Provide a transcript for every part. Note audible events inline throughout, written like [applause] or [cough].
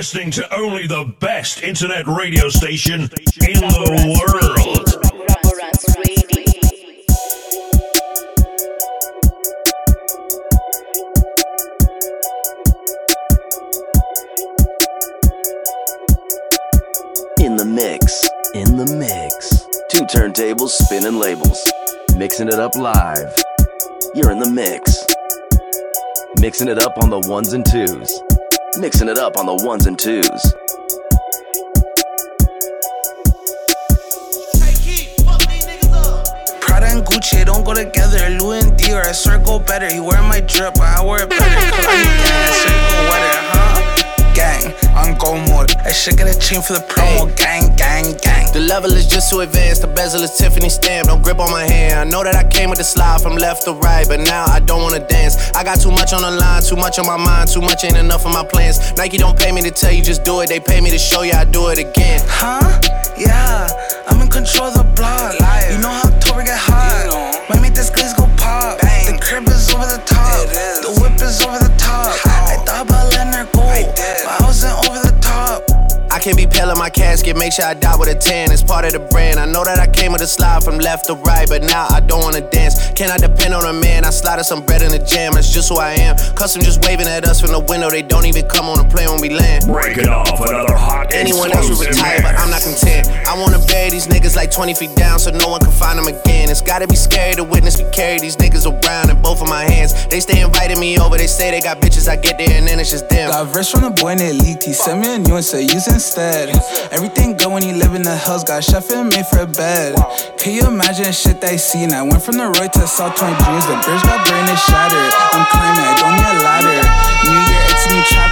listening to only the best internet radio station in the world. In the mix, in the mix. Two turntables spinning labels, mixing it up live. You're in the mix. Mixing it up on the ones and twos. Mixing it up on the ones and twos. Prada and Gucci don't go together. Louis and Dior, I go better. He wear my drip, I wear it better. Gang, I swear go wetter, huh? Gang, on go mode. I should get a chain for the promo. Gang, gang, gang. The level is just too advanced. The bezel is Tiffany stamp. No grip on my hand. I know that I came with the slide from left to right, but now I don't wanna dance. I got too much on the line, too much on my mind, too much ain't enough of my plans. Nike don't pay me to tell you just do it. They pay me to show you I do it again. Huh? Yeah, I'm in control of the block. You know how October get hot. Might make this glaze go pop. The crib is over the top. The whip is over the top. I thought about letting her go, but I wasn't over the top. I can't be pale in my casket, make sure I die with a tan. It's part of the brand. I know that I came with a slide from left to right, but now I don't wanna dance. Can I depend on a man? I slided some bread in the jam, that's just who I am. Custom just waving at us from the window, they don't even come on the plane when we land. Break it off another hot Anyone else would explosive retire, but I'm not content. I wanna bury these niggas like 20 feet down so no one can find them again. It's gotta be scary to witness me carry these niggas around in both of my hands. They stay inviting me over, they say they got bitches, I get there and then it's just them. Got verse from the boy and it leaked. He sent me a new and said use instead. Everything good when you live in the hills. Got chef and made for a bed. Can you imagine shit they seen? I went from the road to South 20 dreams. The bridge got brain is shattered. I'm climbing, I don't need a ladder.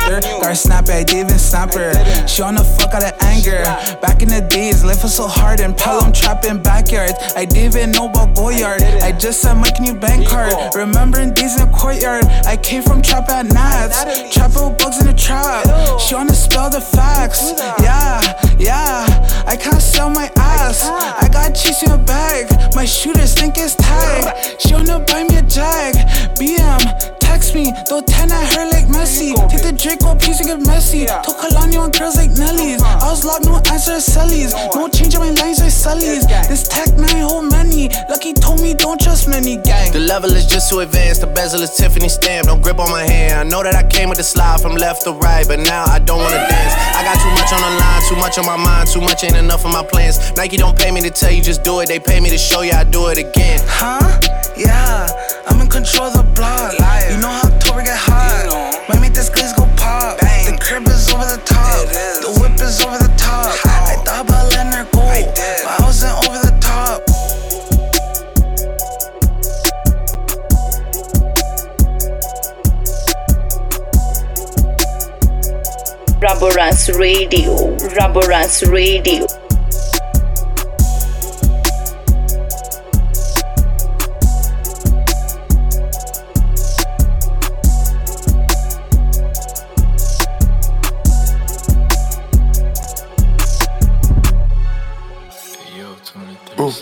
Got a snap I didn't snap her. She on the fuck out of anger. Back in the days, life was so hard and Pelham trapping backyards. I didn't even know about Goyard. I just said Mike new bank card. Remembering days in the courtyard. I came from trap at Nats. Trapping with bugs in the trap. She wanna spell the facts. Yeah, yeah. I can't sell my ass. I got cheese in a bag. My shooters think it's tag. She wanna buy me a jag. BM, text me. Throw 10 at her like Messi. Take the Draco piece and get messy. Told Kalani on girls like Nelly's. Uh-huh. I was locked, no answer to Sally's. No change on my lines like Sully's. This tech nine whole many. Lucky told me don't trust many gang. The level is just too advanced. The bezel is Tiffany stamp. No grip on my hand. I know that I came with the slide from left to right, but now I don't wanna dance. I got too much on the line, too much on my mind, too much ain't enough of my plans. Nike don't pay me to tell you just do it. They pay me to show you I do it again. Huh? Yeah, I'm in control of the block. You know how October get hot. Might make this glaze go pop. The crib is over the top. The whip is over the top. I thought about letting her go, but I wasn't over the top. Raboranks Radio, Raboranks Radio. Ooh,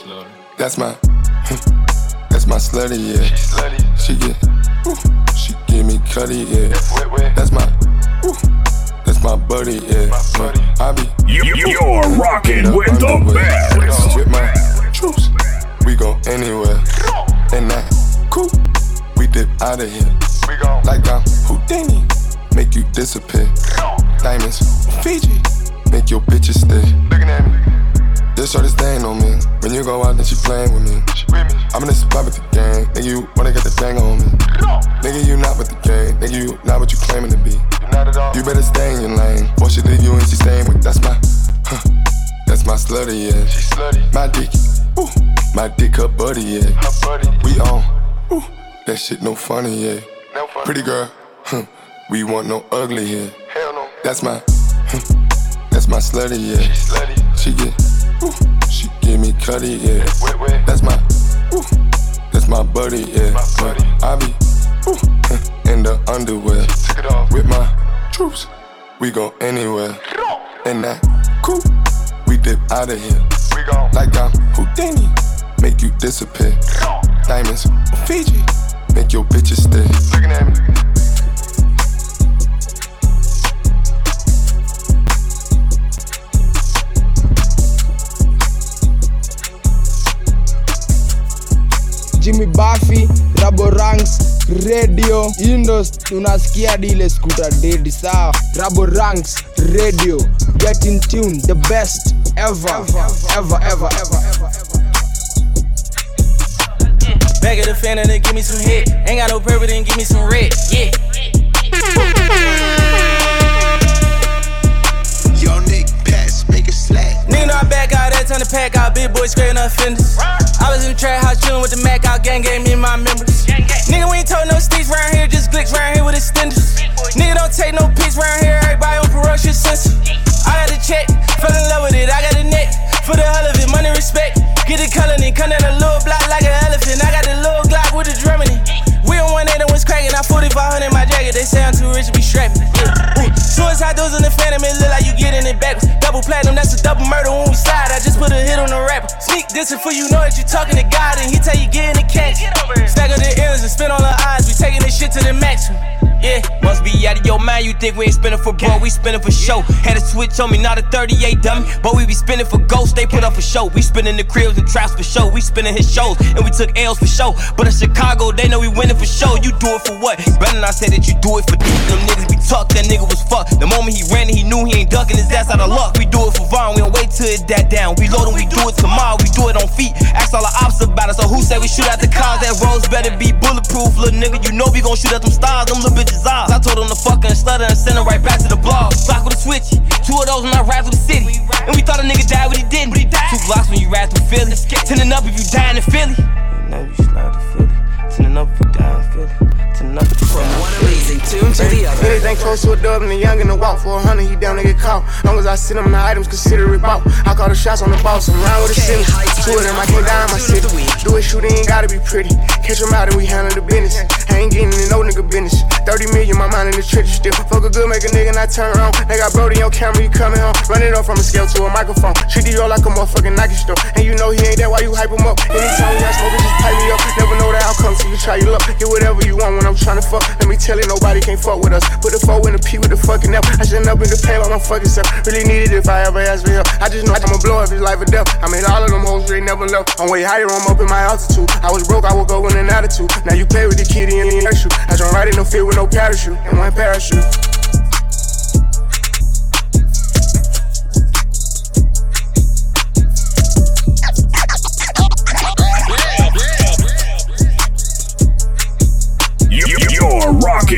that's my, hmm, that's my slutty, yeah. She get, ooh, she give me cutty, yeah. That's my, ooh, that's my buddy, yeah. I be, You- You're rocking with the best. With my troops, we go anywhere. And that cool, we dip out of here. Like I'm Houdini, make you disappear. Diamonds, Fiji, make your bitches stay. Looking at me. This shortest thing on me. When you go out, then she playing with me. I'm in the spot with the gang. Nigga, you wanna get the thing on me. Nigga, you not with the gang. Nigga, you not what you claiming to be. You better stay in your lane. Or she leave you and she staying with. That's my, huh. That's my slutty, yeah. She slutty. My dick, ooh. My dick, her buddy, yeah. Her buddy. We on, ooh. That shit no funny, yeah. No funny. Pretty girl, huh. We want no ugly here. Hell no. That's my, huh. That's my slutty, yeah. She slutty. She get, ooh. She give me cutty, yeah. That's my, ooh. That's my buddy, yeah. My buddy. I be, ooh. [laughs] In the underwear. Take it off. With my troops. We go anywhere. And that cool. We dip out of here. We go. Like I'm Houdini. Make you disappear. Diamonds, Fiji. Make your bitches stay. Looking at me. Jimmy Buffy, Raboranks, Radio Indos, unasikia dile skuta dedi sawa. Raboranks, Radio, get in tune, the best ever, ever, ever, ever, ever, ever. Back at the fan and they give me some hit. Ain't got no purple, then give me some red. Yeah. Yo, Nick, pass, make it slack. Nigga know I back out that time to pack out. Big boy scraping up fenders. I was in the trap house chillin' with the Mac out gang, gave me my members. Nigga, we ain't told no sticks round here, just glicks round here with extenders. Nigga, don't take no pics round here, everybody on ferocious sensor. I got the check, fell in love with it, I got the net. For the hell of it, money respect. Get the color and come down a little block like an elephant. I got the little Glock with the drum in it. We on one eight and was cracking. I 4500 in my jacket. They say I'm too rich to be strapping. Yeah. Suicide doors in the phantom. It look like you getting it backwards. Double platinum, that's a double murder when we slide. I just put a hit on the rapper. Sneak dissing for you know that you talking to God and he tell you get in the catch. Stack of the ends and spin on the eyes. We taking this shit to the maximum. Yeah, must be out of your mind. You think we ain't spinning for bro, we spinning for show. Had a switch on me, not a 38 dummy. But we be spinning for ghosts, they put up a show. We spinning the cribs and traps for show. We spinning his shows, and we took L's for show. But in Chicago, they know we winning for show. You do it for what? Better not say that you do it for them niggas be talk. That nigga was fucked. The moment he ran, he knew he ain't ducking his ass out of luck. We do it for Vaughn, we don't wait till it that down. We load and we do it tomorrow, we do it on feet. Ask all the ops about it. So who say we shoot at the cars? That rose better be bulletproof, little nigga. You know we gon' shoot at them stars, them little bitches eyes. I told him to fuck and stutter and send him right back to the blog. Block with a switch, two of those when I ride through the city. And we thought a nigga died, but he didn't. Two blocks when you ride through Philly. Tending up if you dying in Philly. Now you slide to Philly. Tending up if you dying in Philly. Tending up if From one amazing tune to the other. Anything close to a dub and the young and the walk for a hundred, he down to get caught. Long as I sit him, the items consider it bought. I call the shots on the boss, I'm round with the city. Two of them, I came down my city. Do it, shooting, ain't gotta be pretty. Catch them out and we handle the business. I ain't getting in no nigga business. 30 million, my mind in the trenches still. Fuck a good, make a nigga not turn around. They got Brody on camera, you coming home. Run it up from a scale to a microphone. Treat the yo like a motherfucking Nike store. And you know he ain't that, why you hype him up? Anytime we got smoke, just pipe me up. Never know the outcome, so you try your luck. Get whatever you want when I'm trying to fuck. Let me tell you, nobody can fuck with us. Put the four in the P with the fucking F. I shouldn't up in the pain by my fucking self. Really need it if I ever ask for help. I just know I'ma blow up his life or death. I made all of them hoes, they never left. I'm way higher, I'm up in my altitude. I was broke, I woke up with an attitude. Now you play with the kitty and the shoot. I jump right in the field with no parachute and one parachute.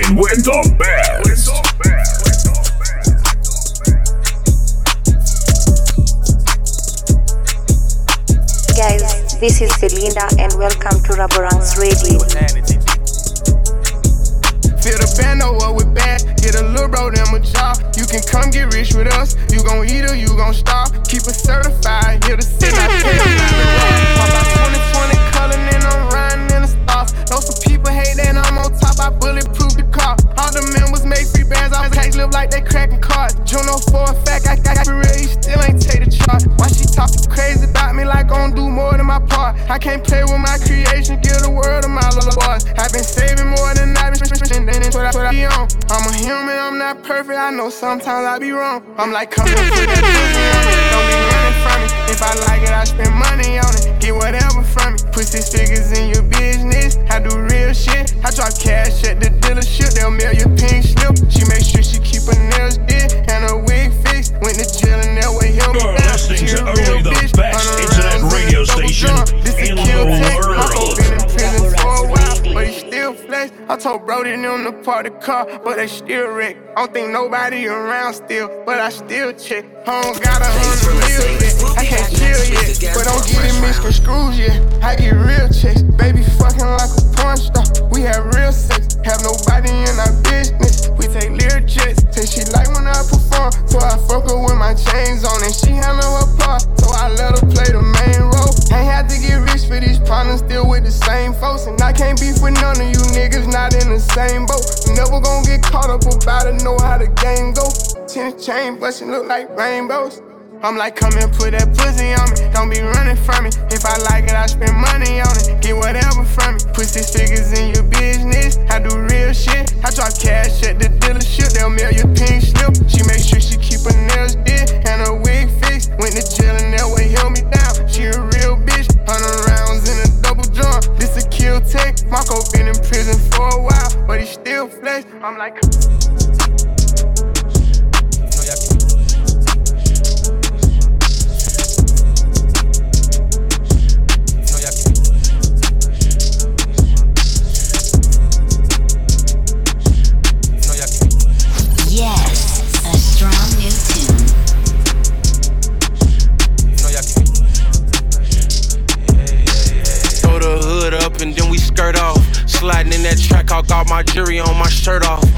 With the best. Guys, this is Belinda and welcome to Raboranks Radio. Fill the bando up with bad, get a little bro them a job. You can come get rich with us. You gon' eat or you gon' starve. Keep it certified, here to sit. I pay you not to run. Pop out 2020 color, and I'm riding in the stars. Know some hate that I'm on top. I bulletproof the car. All the members make free bands. All can't live like they cracking cards. Juno for a fact, I got for real. You still ain't take the chart. Why she talking crazy about me like gon' don't do more than my part? I can't play with my creation. Give the world to my little boys. I've been saving more than I've been spending. That's what I, what I be on. I'm a human. I'm not perfect. I know sometimes I be wrong. I'm like, come on. Don't be from. If I like it, I spend money on it. Get whatever from me. Put six figures in your business. I do real shit. I drop cash at the dealership. They'll mail you pink slip. She make sure she keep her nails did and her wig fixed. Went to jail and that way help You're listening to only the bitch. best internet radio station drum. This a in the. World. I told Brody and them to park the car, but they still wreck. I don't think nobody around still, but I still check. I don't got a hundred mil yet. I can't chill yet, but don't get it misconstrued yet. I get real checks, baby fucking like a porn star. We have real sex, have nobody in our business. We take lyric jets, say she like when I perform, so can't beef with none of you niggas, not in the same boat. Never gonna get caught up about it, know how the game go. Tennis chain bustin' look like rainbows. I'm like, come and put that pussy on me. Don't be running from me. If I like it, I spend money on it. Get whatever from me. Put six figures in your business. I do real shit. I drop cash at the dealership. They'll mail you pink slip. She make sure she keep her nails did and her wig fixed. Went to jail and that way held me down. She a real take. Marco been in prison for a while, but he still flex. I'm like. talk off my jury on my shirt off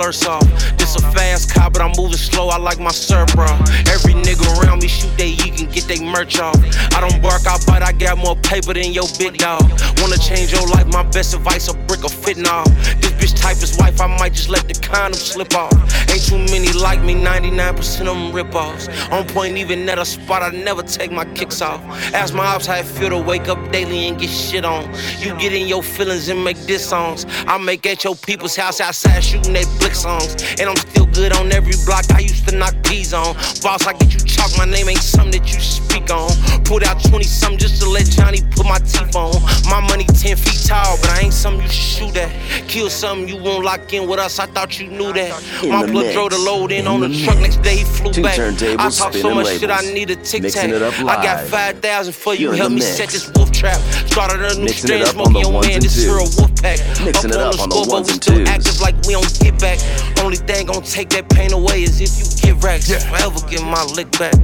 alerts off. This a fast car, but I'm moving slow. I like my surf, bro. Every nigga around me shoot they you can get they merch off. I don't bark, I bite, I got more paper than your big dog. Wanna change your life? My best advice: a brick of fitting off. This bitch type is wife, I might just let the condom slip off. Ain't too many like me, 99% of them rip offs. On point, even at a spot, I never take my kicks off. Ask my ops how it feel to wake up daily and get shit on. You get in your feelings and make diss songs. I make at your people's house outside shooting they blick songs. And I'm still good on every block I used to knock peas on. Boss, I get you chalk, my name ain't something that you speak on. Pulled out 20 something just to let Johnny put my teeth on. My money 10 feet tall, but I ain't something you should shoot at. Kill something you won't lock in with us, I thought you knew that. In my blood drove the load in, In on the, the truck, mix. next day he flew Two back. turntables, I talk so much shit, I need a tic tac. it up I got live. 5,000 for you, help me set this wolf trap. Started a new Mixing it on smoking your man, this here a wolf pack. Mixing it up up on on the the but we still active like we don't get back. Only thing gon' take that pain away is if you get racks. Forever get my lick back.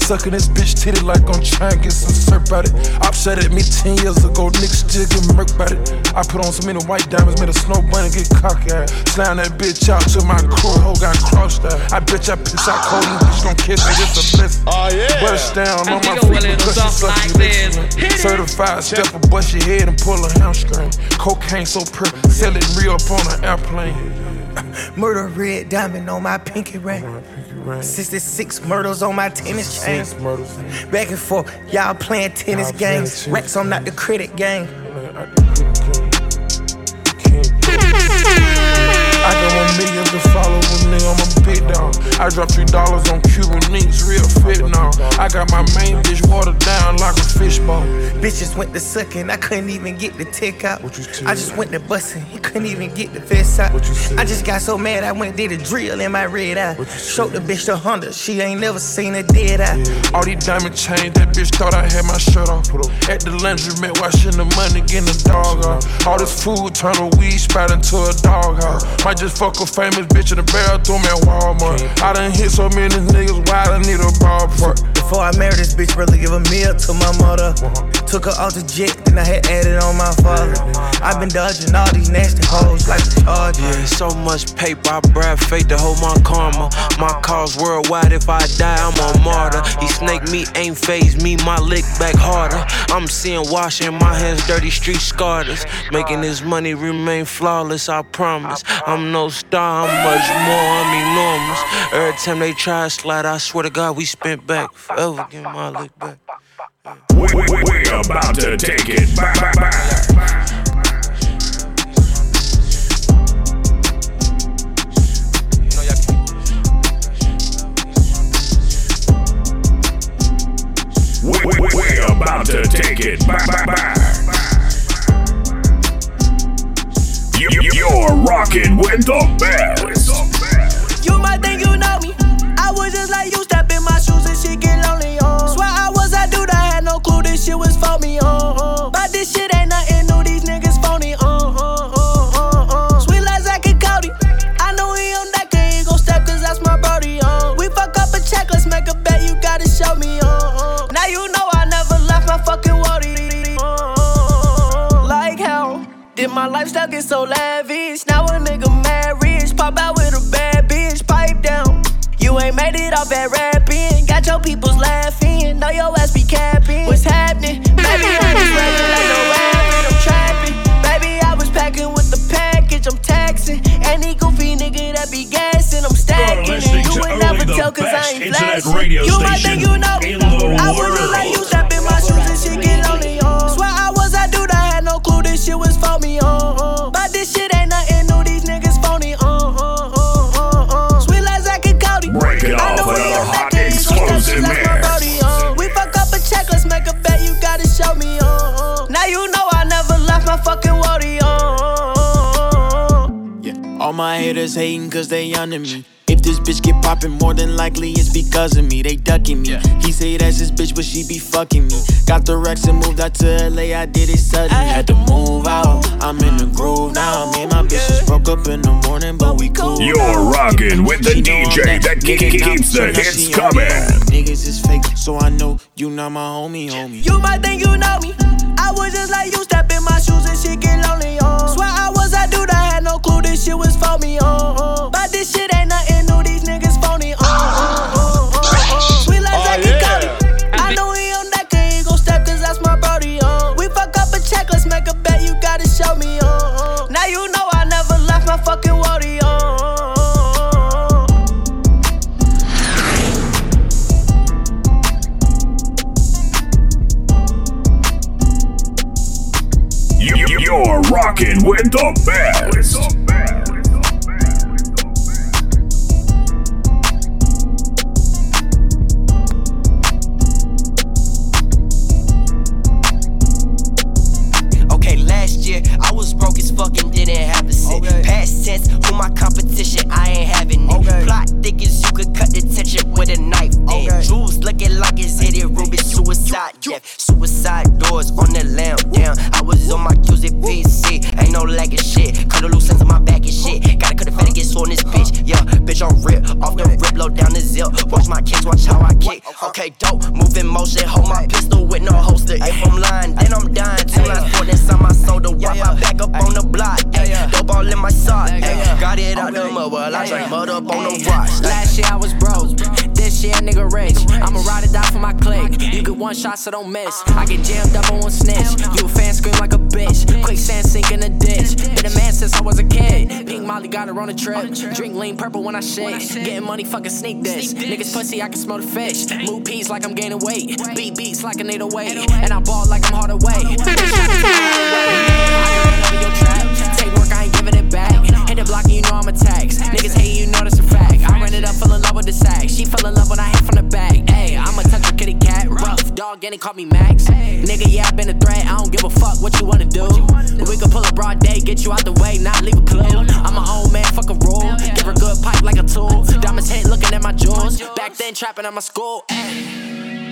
Sucking this bitch titty like I'm trying to get some surf out it. Op shot at me 10 years ago, niggas still get murked about it. I put on so many white diamonds, made a snow bunny get cocky. Slam that bitch out till my crew hoe got crossed out. I bitch I piss out cold, and bitch gon' kiss me, it's a blessing. Oh yeah. Bust down on my feet because she suck you lick Certified stepper, bust your head and pull a hamstring. Cocaine so pure, sell it real up on an airplane. Murder red diamond on my pinky ring. 66 murders on my tennis chain. Six murders. Back and forth, y'all playing tennis games. Racks, I'm not the credit gang. I got one million to follow me, I'm a big dog. I dropped three dollars on Cuban links, real fit now. I got my main bitch watered down like a fishbowl. Bitches went to sucking, I couldn't even get the tick out. What you say? I just went to busting, he couldn't even get the fist out. What you say? I just got so mad, I went did a drill in my red eye. Showed the bitch the Honda, she ain't never seen a dead eye. All these diamond chains, that bitch thought I had my shirt off. At the laundromat, washing the money, getting the dog off. All this food turn a weed spot into a dog house. Might just fuck a famous bitch in the bathroom at Walmart. I done hit so many niggas, why I need a ballpark? Before I married this bitch, brother, give a meal to my mother. Took her off the jet, then I had added on my father. i been dodging all these nasty hoes like a charger. Yeah, so much paper, I brag fate to hold my karma. My cause worldwide, if I die, I'm a martyr. He snake me, ain't phase me, my lick back harder. I'm seeing washing my hands dirty, street scarred us. Making this money remain flawless, I promise. I'm no star, much more, I'm enormous. Every time they try to slide, I swear to God, we spent back. Forever get my lick back. We, we, we, we about to take it back, back, back. We, we, we about to take it back, back, back. You're rocking with the best. Did my lifestyle get so lavish? Now a nigga mad rich, pop out with a bad bitch, pipe down. You ain't made it off that rapping, got your peoples laughing. Know your ass be capping. What's happening? Baby, I was rapping like no rapping, I'm trapping. Baby, I was packing with the package, I'm taxing. Any goofy nigga that be gassing, I'm stacking. And you only never tell cause I ain't flashing. You might think you know me. station in the I just like you. My haters hating cause they under me. If this bitch get poppin', more than likely it's because of me. They ducking me. He say that's his bitch, but she be fucking me. Got the Rex and moved out to LA, I did it suddenly. Had to move out, I'm in the groove now. Me and my bitch just broke up in the morning, but we cool. You're now. rocking with the She DJ that nigga ke- keeps the hits she coming. Niggas is fake, so I know you not my homie, homie. You might think you know me. I was just like you, step in my shoes and shit get lonely, this shit was for me, uh, uh. But this shit ain't nothing new, these niggas phony, uh, uh, uh, uh, uh. Sweet like Zach and Cody. I know he on that, can he gon' step, cause that's my brody, uh. We fuck up a check, let's make a bet, you gotta show me, uh, uh. Now you know I never left my fucking woody, uh, uh, uh. You, you, you're rocking with the best. My competition, I ain't having it. Plot thick as you could cut the tension with a knife. Then Drew's looking like it's hit it, Ruby suicide death. Suicide You get one shot, so don't miss. I get jammed up on one snitch. You a fan scream like a bitch. Quicksand sink in the ditch. Been a man since I was a kid. Pink Molly got her on a trip. Drink lean purple when I shit. Getting money, fucking sneak this. Niggas pussy, I can smell the fish. Move peas like I'm gaining weight. Beat beats like I need a weight. And I ball like I'm hard away. [laughs] Take work, I ain't giving it back. Hit the block and you know I'm a tax. Niggas hate you, know that's a fact. I ran it up, fell in love with the sack. She fell in love when I hit from the dog, and they call me Max. Nigga, yeah, I been a threat. I don't give a fuck what you wanna do. We can pull a broad day, get you out the way, not leave a clue. I'm a old man, fuck a rule. Give her good pipe like a tool. Diamonds hit looking at my jewels. Back then, trapping at my school.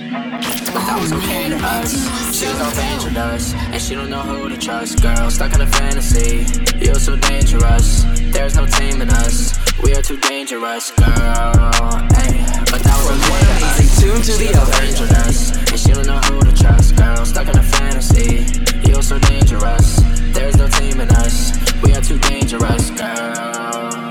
That was okay to us. She's no dangerous, and she don't know who to trust. Girl, stuck in a fantasy. You're so dangerous. There's no team in us. We are too dangerous, girl. But that was okay to us. Tune to the She's no dangerous, and she don't know who to trust. Girl, stuck in a fantasy. You're so dangerous. There's no team in us. We are too dangerous, girl.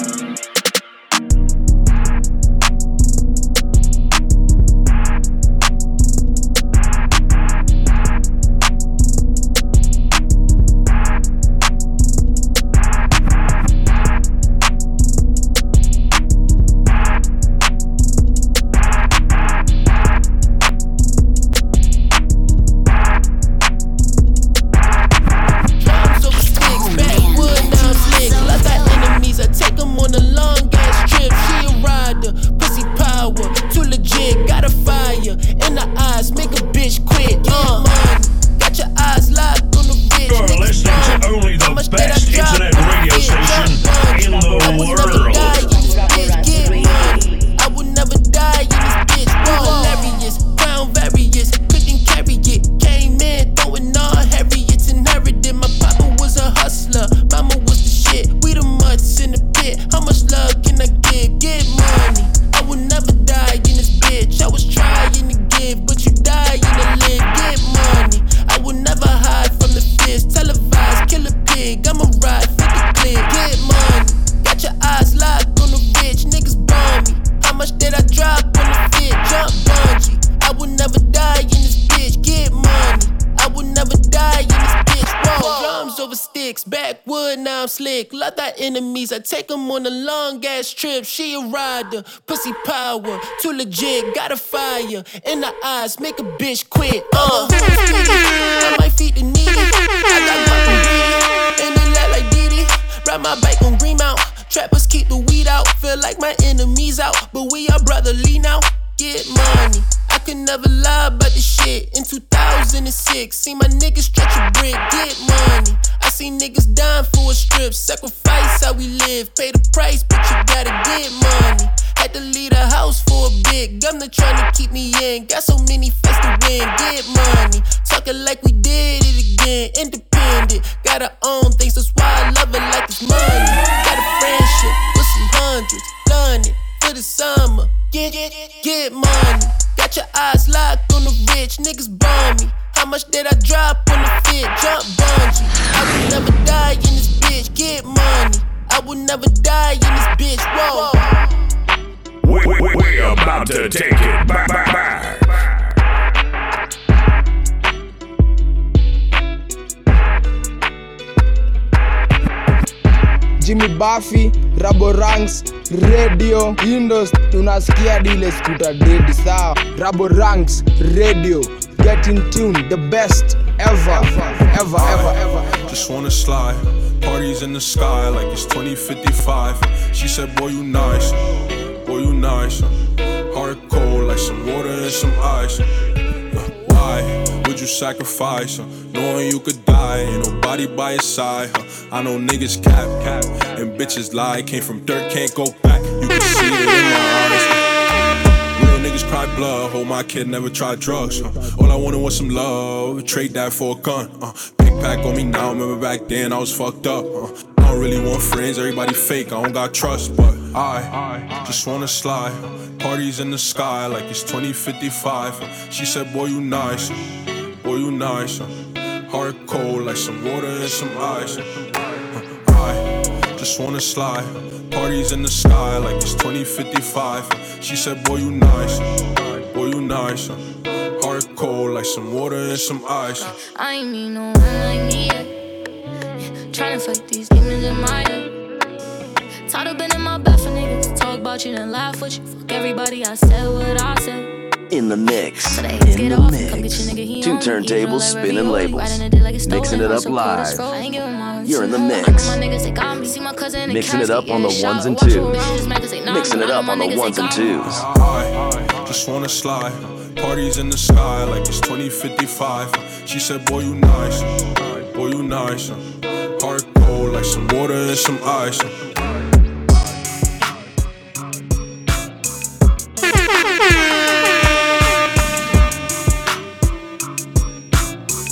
Long trip. She a rider. Pussy power. Too legit. Got a fire. In the eyes. Make a bitch quit. Uh. I might feed the needy. I got guap and. And they laugh like Diddy. Ride my bike on green mount. Trappers keep the weed out. Feel like my enemies out. But we are brotherly now. Get money. I could never lie about this shit. In 2006, see my niggas stretch a brick, get money. I see niggas dying for a strip, sacrifice how we live. Pay the price, but you gotta get money. Had to leave the house for a bit. Governor trying to keep me in. Got so many fights to win. Get money. Talking like we did it again. Independent. Got our own things. That's why I love it like it's money. Got a friendship with some hundreds. Done it for the summer. Get, get, get money. Got your eyes locked on the rich. Niggas bomb me. How much did I drop on the fit? Jump bungee. I would never die in this bitch. Get money. I would never die in this bitch. Whoa. We, we, we about to take it back, back, back. Jimmy Buffy, Raboranks, Radio, Indos, tunasikia dile skuta dedi sawa. Raboranks, Radio, get in tune, the best ever, ever, ever, ever. Just wanna slide. Parties in the sky like it's 2055. She said, Boy, you nice. Boy, you nice. Heart cold like some water and some ice. Uh, would you sacrifice? uh, Knowing you could die, ain't nobody by your side. huh? I know niggas cap, cap, and bitches lie. Came from dirt, can't go back. You can see it in my eyes. Real niggas cry blood. Hope my kid never tried drugs. All I wanted was some love. Trade that for a gun. Uh. Pack on me now. Remember back then I was fucked up. Uh. I don't really want friends. Everybody fake. I don't got trust, but I just wanna slide. Parties in the sky like it's 2055. She said, Boy, you nice. Boy, you nice. Heart cold like some water and some ice. I just wanna slide. Parties in the sky like it's 2055. She said, Boy, you nice. Boy, you nice. Heart cold like some water and some ice. I ain't need no one like me yet. Tryna fight these demons in my head. Tired of being in my bed for niggas. to Talk about you and laugh with you. Fuck everybody, I said what I said. In the mix. In the mix. get your nigga, he Two on me. He feel turntables, spinning labels. Riding a dick like it's Mixing it up So cold as live. frozen. I ain't giving my You're in the mix. My niggas, they got me. See my cousin in the Mixing it up on the ones and twos. bitches, man, 'cause they know Mixing it up on the ones and twos. I just wanna slide. Parties in the sky like it's 2055. She said, Boy, you nice. Boy, you nice. Heart cold like some water and some ice.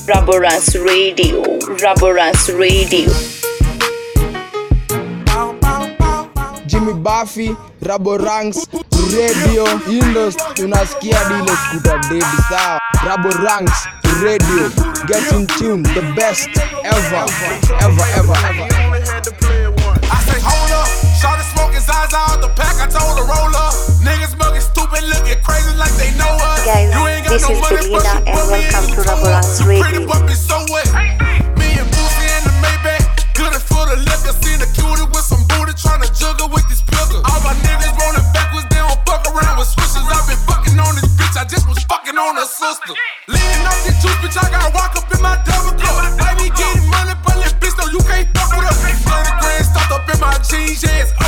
Raboranks Radio, Raboranks Radio. Jimmy Buffy, Raboranks, Radio, Indos, tunasikia dile skuta dedi sawa. Rabo Ranks, Radio, get in tune, the best ever, ever, ever, ever. I say, hold up. Shot smoking Zaza out the pack. I told her, roll up. Like they know us. Guys, you ain't got this no is money, but and put me in welcome to toe. Raboranks pretty Radio. but be so wet. Me and Boosie in the Maybach. Good as for the liquor. Seen a cutie with some booty tryna juggle with these pilgers. All my niggas rolling backwards, they don't fuck around with switches. i been fucking on this bitch. I just was fucking on her sister. Leaning off the juice, bitch. I got walk up in my double cup. I be getting money, but let bitch know you can't fuck with us. 30 grand stuffed up in my jeans, yeah,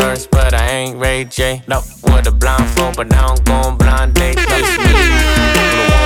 But I ain't Ray J. No, with a blindfold, but now I don't go on blind dates. Place me,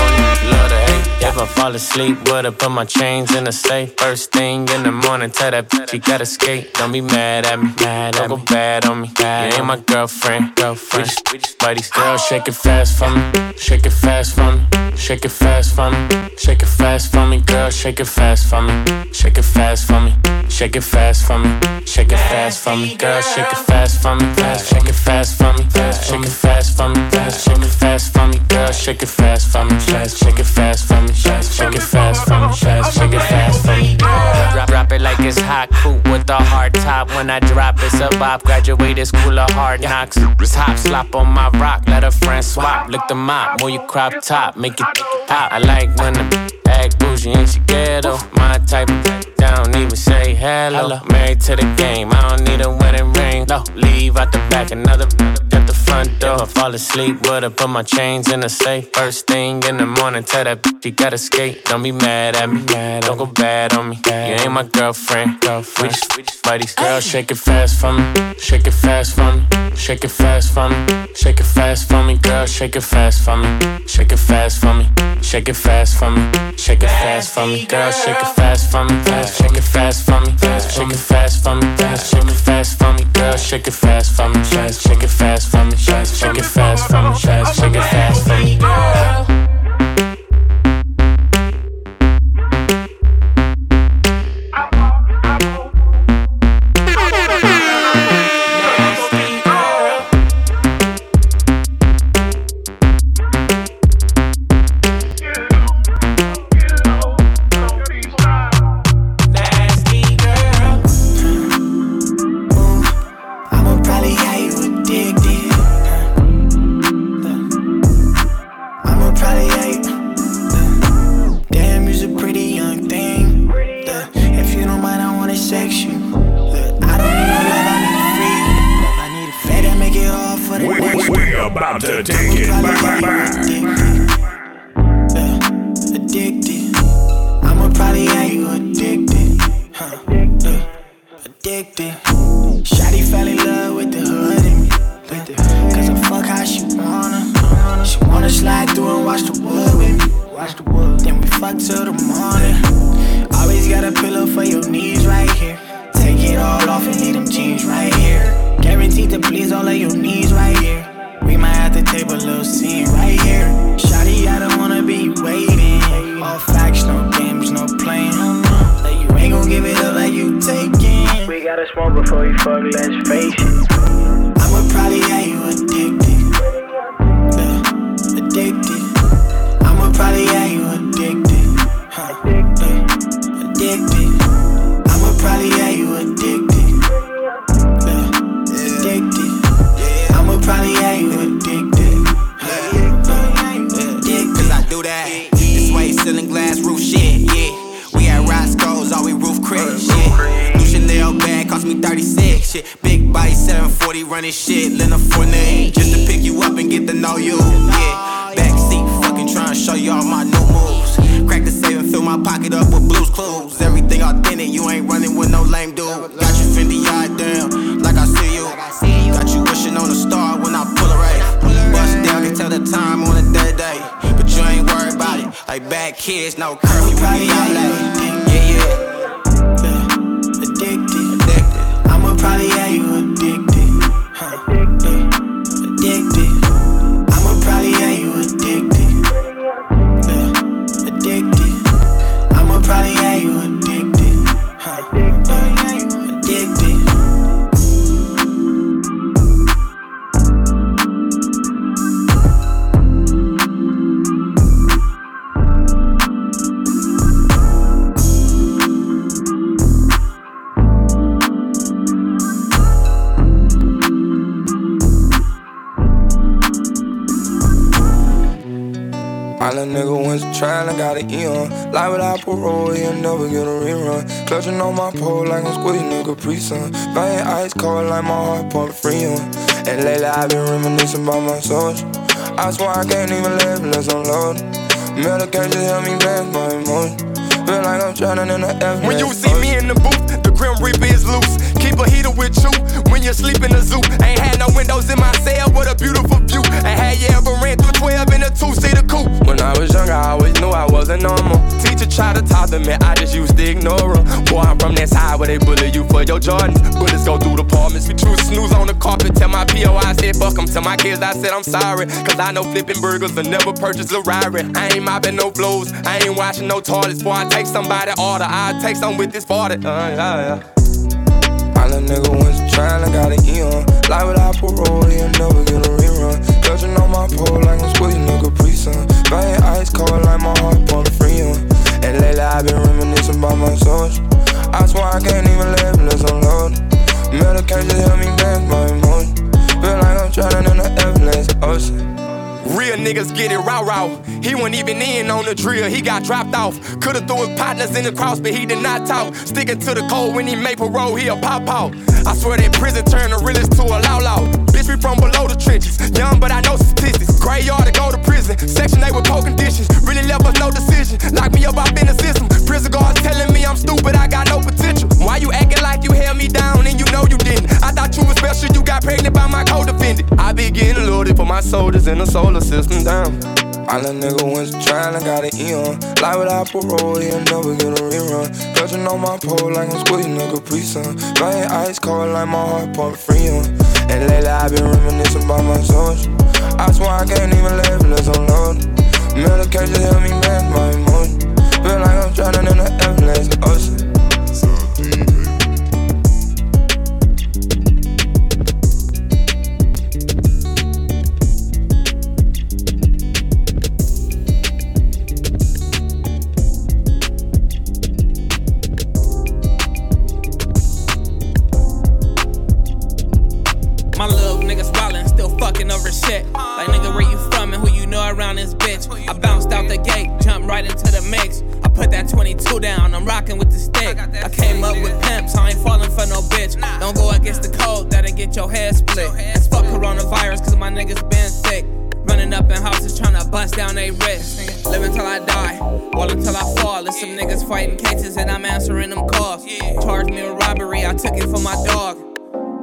If I fall asleep, would I put my chains in the safe? First thing in the morning, tell that bitch you gotta skate. Don't be mad at me, mad don't go bad on me. You ain't my girlfriend, girlfriend. We just, we just buddies. Girl, shake it fast for me, shake it fast for me, shake it fast for me, shake it fast for me. Girl, shake it fast for me, shake it fast for me, shake it fast for me, shake it fast for me. Girl, shake it fast for me, fast, shake it fast for me, fast, shake it fast for me, fast, shake it fast for me. Girl, shake it fast for me, fast, shake it fast for me, fast, shake it fast for me, fast, shake it fast for me. Drop, drop it like it's hot, cool with the hard top. When I drop, it's a bop. Graduated school of hard knocks. Top slop on my rock, let a friend swap. Lick the mop, move you crop top, make it pop. I like when the act bougie and she ghetto. My type of don't even say hello. Married to the game, I don't need a wedding ring. No, leave out the back, another at the front door. Fall asleep, would I put my chains in the safe? First thing in the morning, tell that bitch you gotta skate. Don't be mad at me, don't go bad on me. You ain't my girlfriend. We just, we just buddies. Girl, shake it fast for me, shake it fast for me, shake it fast for me, shake it fast for me. Girl, shake it fast for me, shake it fast for me, shake it fast for me, shake it fast for me. Girl, shake it fast for me, shake it fast for me, shake it fast for me, shake it fast for me. Girl, shake it fast for me, shake it fast for me, fast, shake it fast me, fast, shake it fast for heart pump Freon. And lately I've been reminiscing about my social. I swear I can't even live unless I'm loaded. Medication help me balance my emotions. Feel like I'm drowning in the F. When you see me in the booth, the Grim Reaper is loose. A heater with you when you sleep in the zoo. Ain't had no windows in my cell, but a beautiful view. Ain't had you ever ran through 12 in a two-seater coupe. When I was young, I always knew I wasn't normal. Teacher tried to talk to me, I just used to ignore. Boy, I'm from that side where they bully you for your Jordans. Bullets go through the apartments. We choose snooze on the carpet. Tell my PO I said fuck them. Tell my kids I said I'm sorry. Cause I know flipping burgers will never purchase a Rari. I ain't mopping no floors. I ain't washing no toilets. Before I take somebody order, I take some with this 40. Uh, yeah, yeah. Nigga to trial and got an Eon. Lie without parole, he'll never get a rerun. Clutching on my pole like I'm squeezing a Capri Sun. Buying ice cold like my heart pump Freon. And lately I've been reminiscing about my social. I swear I can't even live unless I'm loaded. Medication help me balance my emotions. Feel like I'm drowning in the Everglades ocean. Real niggas get it raw raw. He wasn't even in on the drill, he got dropped off. Could've threw his partners in the cross, but he did not talk. Sticking to the code when he made parole, he'll pop out. I swear that prison turned the realest to a law law. Bitch, we from below the trenches. Young, but I know statistics. Graveyard to go to prison. Section 8 with poor conditions. Really left us no decision. Lock me up, I've been the system. Prison guards telling me I'm stupid, I got no potential. Why you acting like you held me down and you know you didn't? I thought you was special, you got pregnant by my co-defendant. I be getting loaded for my soldiers in the solar system down. All a nigga went to trial and got an Eon. Lie without parole, he'll never get a rerun. Clutching on my pole like I'm squeezing a Capri Sun. Buying ice cold like my heart pump Freon. And lately I've been reminiscing about my social. I swear I can't even live unless I'm loaded. Medication help me manage my emotions. Feel like I'm drowning in the Everglades ocean. 22 down, I'm rocking with the stick. I came up with pimps, I ain't falling for no bitch. Don't go against the code, that'll get your head split. It's fuck coronavirus, cause my niggas been sick. Running up in houses tryna bust down they wrists. Live until I die, fall until I fall. It's some niggas fighting cases and I'm answering them calls. Charged me with robbery, I took it for my dog.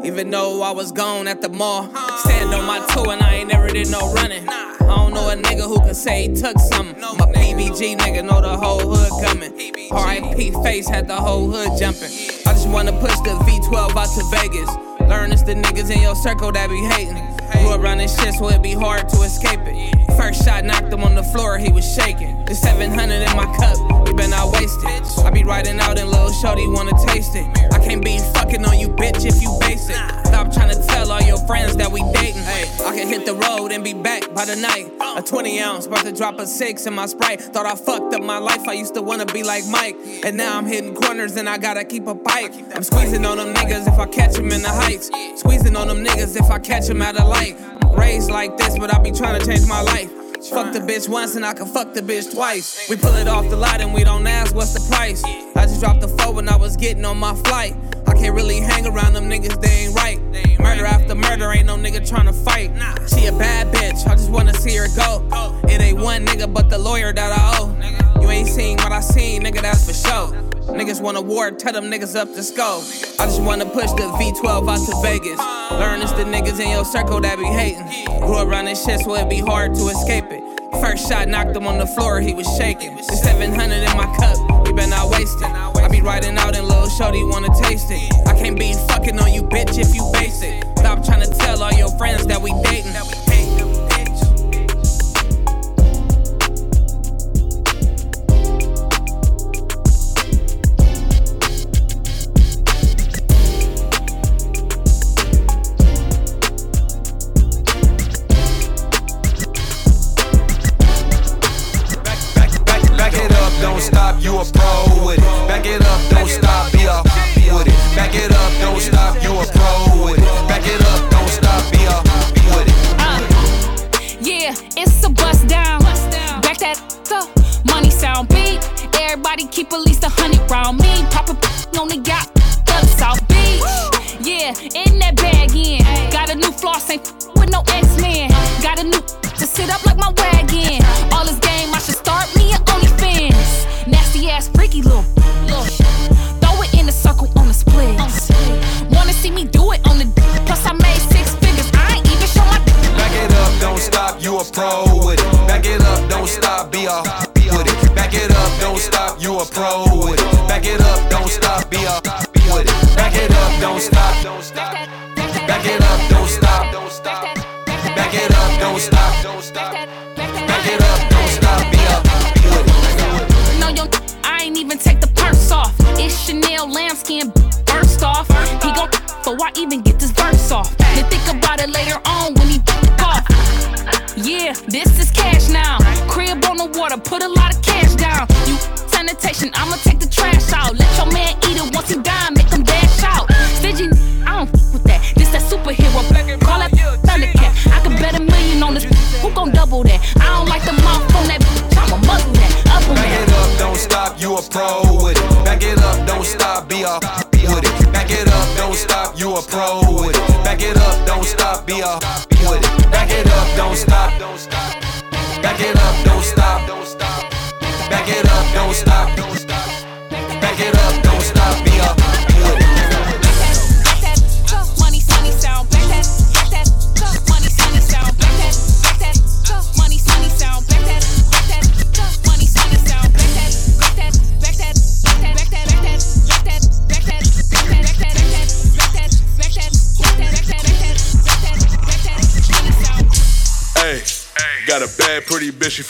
Even though I was gone at the mall, stand on my toe and I ain't never did no running. I don't know a nigga who can say he took something. My PBG nigga know the whole hood coming. RIP face had the whole hood jumping. I just wanna push the V12 out to Vegas. Learn it's the niggas in your circle that be hating. Grew up around this shit, so it'd be hard to escape it. First shot knocked him on the floor, he was shaking. The 700 in my cup, we been out wasted. I be riding out and little shorty wanna taste it. I can't be fucking on you, bitch, if you base it. Stop trying to tell all your friends that we dating. Hey, I can hit the road and be back by the night. A 20 ounce, about to drop a six in my sprite. Thought I fucked up my life, I used to wanna be like Mike. And now I'm hitting corners and I gotta keep a bike. I'm squeezing on them niggas if I catch them in the heights. Squeezing on them niggas if I catch them at a light. I'm raised like this, but I be trying to change my life. Fuck the bitch once and I can fuck the bitch twice. We pull it off the lot and we don't ask what's the price. I just dropped the phone when I was getting on my flight. Can't really hang around them niggas, they ain't right. Murder after murder, ain't no nigga tryna fight. She a bad bitch, I just wanna see her go. It ain't one nigga but the lawyer that I owe. You ain't seen what I seen, nigga, that's for sure. Niggas want a war, tell them niggas up the scope. I just wanna push the V12 out to Vegas. Learn it's the niggas in your circle that be hating. Grew around this shit, so it be hard to escape it. First shot knocked him on the floor, he was shaking. The 700 in my cup, we been out wasted. I be riding out and little shorty wanna taste it. I can't be fucking on you, bitch, if you base it. Stop trying to tell all your friends that we dating.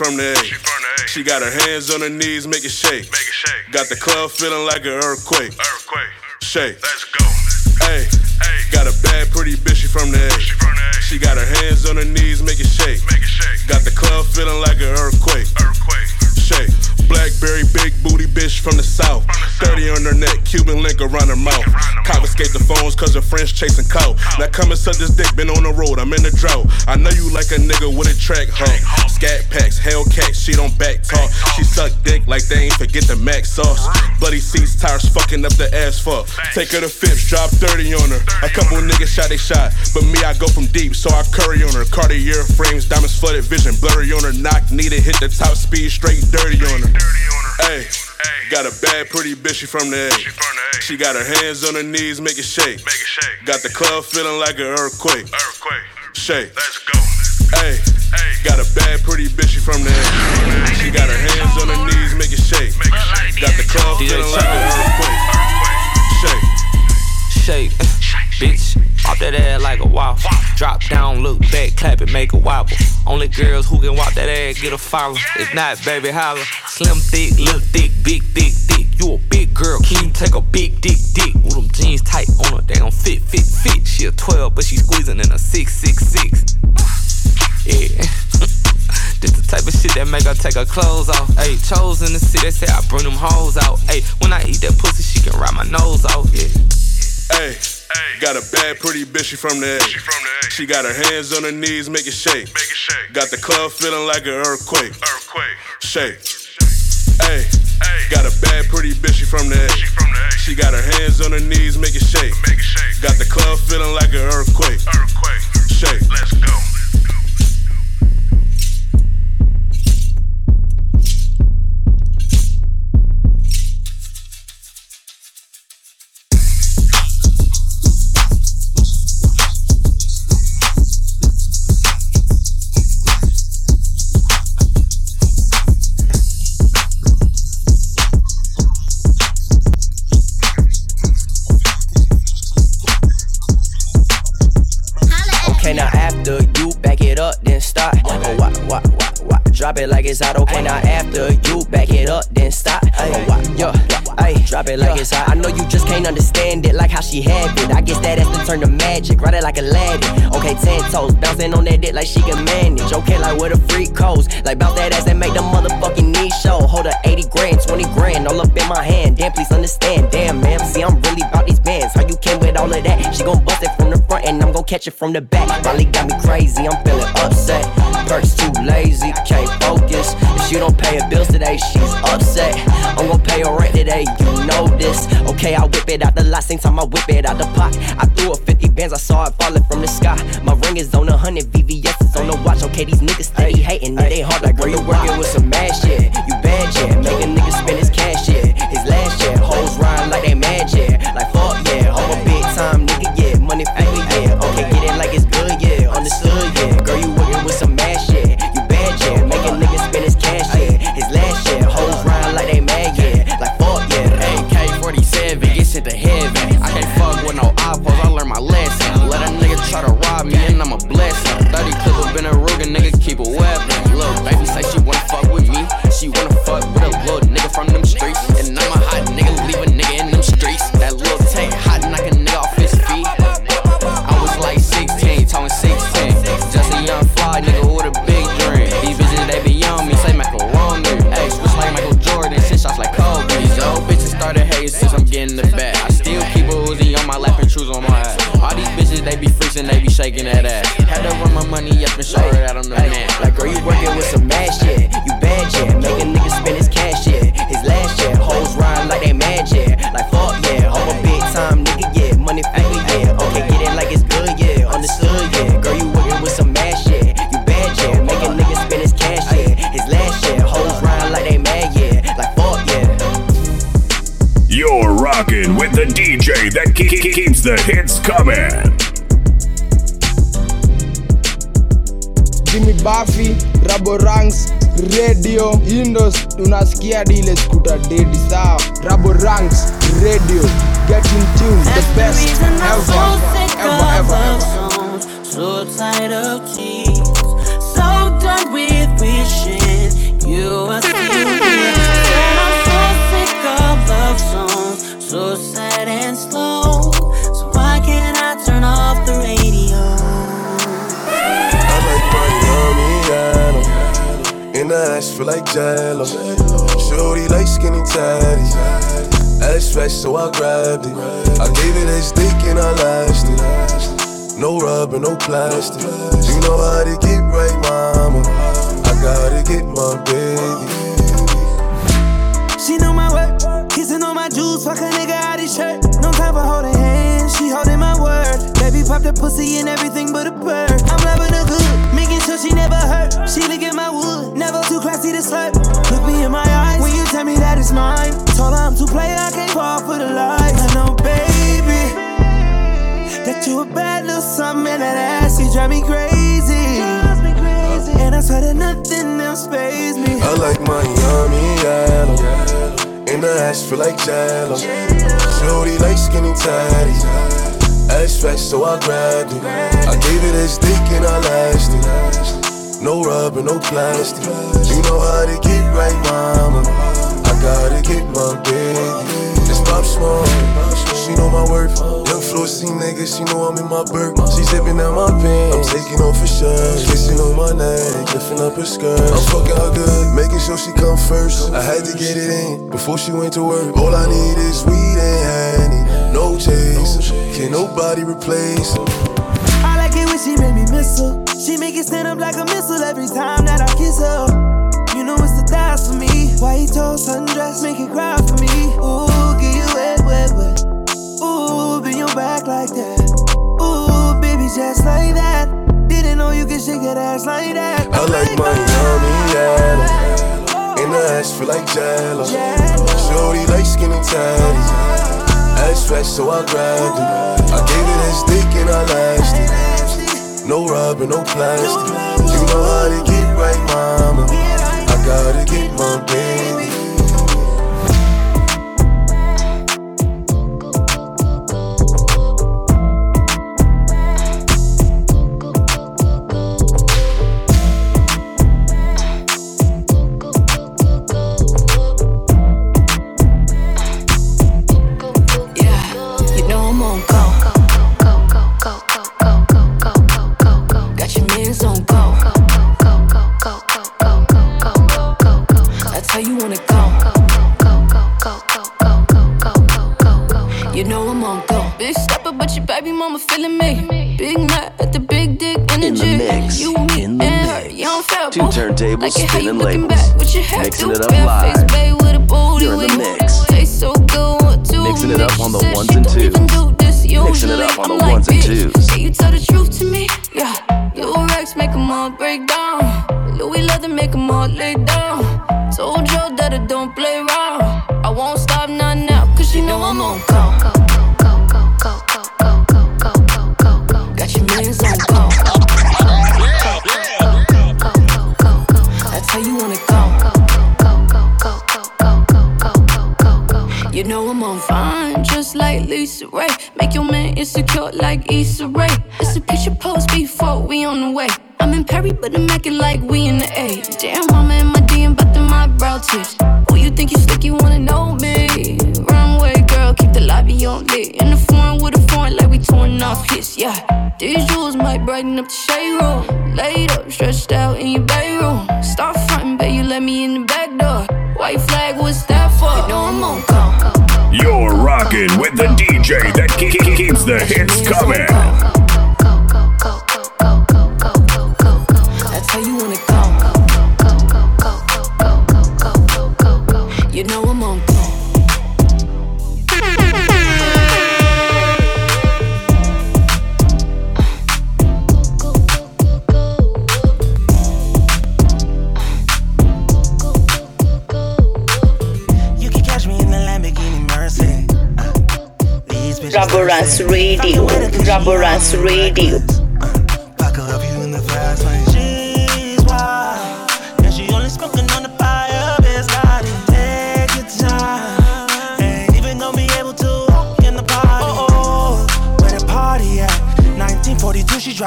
Pretty bitch, she from the A. She got her hands on her knees, make it shake. Make it shake. Got the club feeling like an earthquake. Shake. Let's go. Hey, got a bad, pretty bitch, she from the A. She got her hands on her knees, make it shake. Got the club feeling like an earthquake. Shake. Blackberry, big booty bitch from the south. 30 on her neck, Cuban link around her mouth. Confiscate the phones cause her friends chasing cow. Now come and suck this dick, been on the road, I'm in the drought. I know you like a nigga with a track hump. Scat packs, Hellcats, she don't back talk. She suck dick like they ain't forget the mac sauce. Bloody seats, tires fucking up the asphalt. Take her to Phipps, drop 30 on her. A couple niggas shot they shot, but me I go from deep, so I curry on her. Cartier frames, diamonds flooded vision, blurry on her. Knock, need it, hit the top speed, straight dirty on her. Hey, got a bad, pretty bitch, she from the A. She got her hands on her knees, make it shake. Make it shake. Got the club feeling like an earthquake. Shake. Let's go. Hey, got a bad, pretty bitch, she from the A. She got her hands on her knees, make it shake. Make it shake. Got the club feeling like an earthquake. Shake. Shake, bitch. Pop that ass like a waffle. Drop down, look back, clap it, make a wobble. Only girls who can walk that ass get a follow. If not, baby, holla. Slim, thick, little thick, big, thick, thick. You a big girl, can you take a big dick, dick? With them jeans tight on her, they don't fit, fit, fit. She a 12, but she squeezing in a 6, 6, 6. Yeah. [laughs] This the type of shit that make her take her clothes off. Ayy, chose in the city, they say I bring them hoes out. Ayy, when I eat that pussy, she can ride my nose off. Yeah. Hey, got a bad, pretty bitch, she from the A. She got her hands on her knees, make it shake. Got the club feeling like an earthquake. Earthquake. Shake. Hey, got a bad, pretty bitch, she from the A. She got her hands on her knees, make it shake. Got the club feeling like an earthquake. Shake. Let's go. Drop it like it's auto. Okay, now after you back it up, then stop. Yeah, ay, drop it like it's hot. I know you just can't understand it, like how she have it. I guess that has to turn to magic, ride it like a Aladdin. Okay, ten toes, bouncing on that dick like she can manage. Okay, like where the freak goes, like bout that ass and make the motherfucking knee show. Hold her 80 grand, 20 grand, all up in my hand. Damn, please understand. Damn, ma'am, see I'm really about these bands. How you came with all of that? She gon' bust it from the front and I'm gon' catch it from the back. Molly got me crazy, I'm feeling upset. Perks too lazy, can't focus. If she don't pay her bills today, she's upset. I'm gon' pay her rent today, you know this. Okay, I whip it out the lot, same time I whip it out the pot. I threw a 50 bands, I saw it falling from the sky. My ring is on a hundred, VVS is on the watch. Okay, these niggas steady hating, it ain't hard like girl, you working with some mad shit. You bad, shit, make a nigga spend his cash, shit. His last shit, hoes rhyme like they mad, yeah. Shaking that ass. Had to run my money up and show her that I'm the man. Like girl, you working with some mad shit. You bad, yeah. Make a nigga spend his cash, yeah. His last year, hoes rhyme like they mad, yeah. Like fuck, yeah. I'm a big time nigga, yeah. Money figure, yeah. Okay, get it like it's good, yeah. Understood, yeah. Girl, you working with some mad shit. You bad, yeah. Make a nigga spend his cash, yeah. His last year, hoes rhyme like they mad, yeah. Like fuck, yeah. You're rocking with the DJ that ke- ke- keeps the hits coming. Jimmy raborangs Radio, Indos, unaskia dile skuta dedi sawa. raborangs Radio, get in tune, the best ever, ever, ever, ever. So tired of tears, so done with wishing you were still here. Feel like jello. Shorty like skinny tatties. Ass fresh, so I grabbed it. I gave it a stick and I lasted. No rubber, no plastic. You know how to get right, mama. I gotta get my baby. She know my work, kissing on my jewels, fuck a nigga out his shirt. No time for holding hands, she holding my word. Baby pop the pussy and everything but a bird. I'm loving her good, sure she never hurt. She look at my wood, never too classy to slurp. Look me in my eyes when you tell me that it's mine. Told her I'm too play, I can't fall for the lies. I know, baby, that you a bad little something that ass, you drive me crazy. And I swear that nothing else pays me. I like yummy yellow. In the ass feel like jello. Shorty like skinny tatties. Ass fresh, so I grabbed it. I gave it a stick and I lasted. No rubber, no plastic. You know how to get right, mama. I gotta get my baby. It's Pop Smoke. She know my worth. Young floor C nigga, she know I'm in my burp. She zipping down my pants. I'm taking off her shirt. Kissing on my neck, lifting up her skirt. I'm fucking her good, making sure she come first. I had to get it in before she went to work. All I need is weed and honey. No chase, can nobody replace. She make me miss her. She make it stand up like a missile every time that I kiss her. You know it's the thighs for me. White toast, sundress, make it cry for me. Ooh, get you wet, wet, wet. Ooh, bend your back like that. Ooh, baby, just like that. Didn't know you could shake that ass like that. I like my yummy yellow. In the ass feel like jello. Shorty like skinny tatties. Ass fresh, so I grabbed it. I gave it a stick and I lasted. No rubber, no plastic. You know how to get right, mama. I gotta get my baby.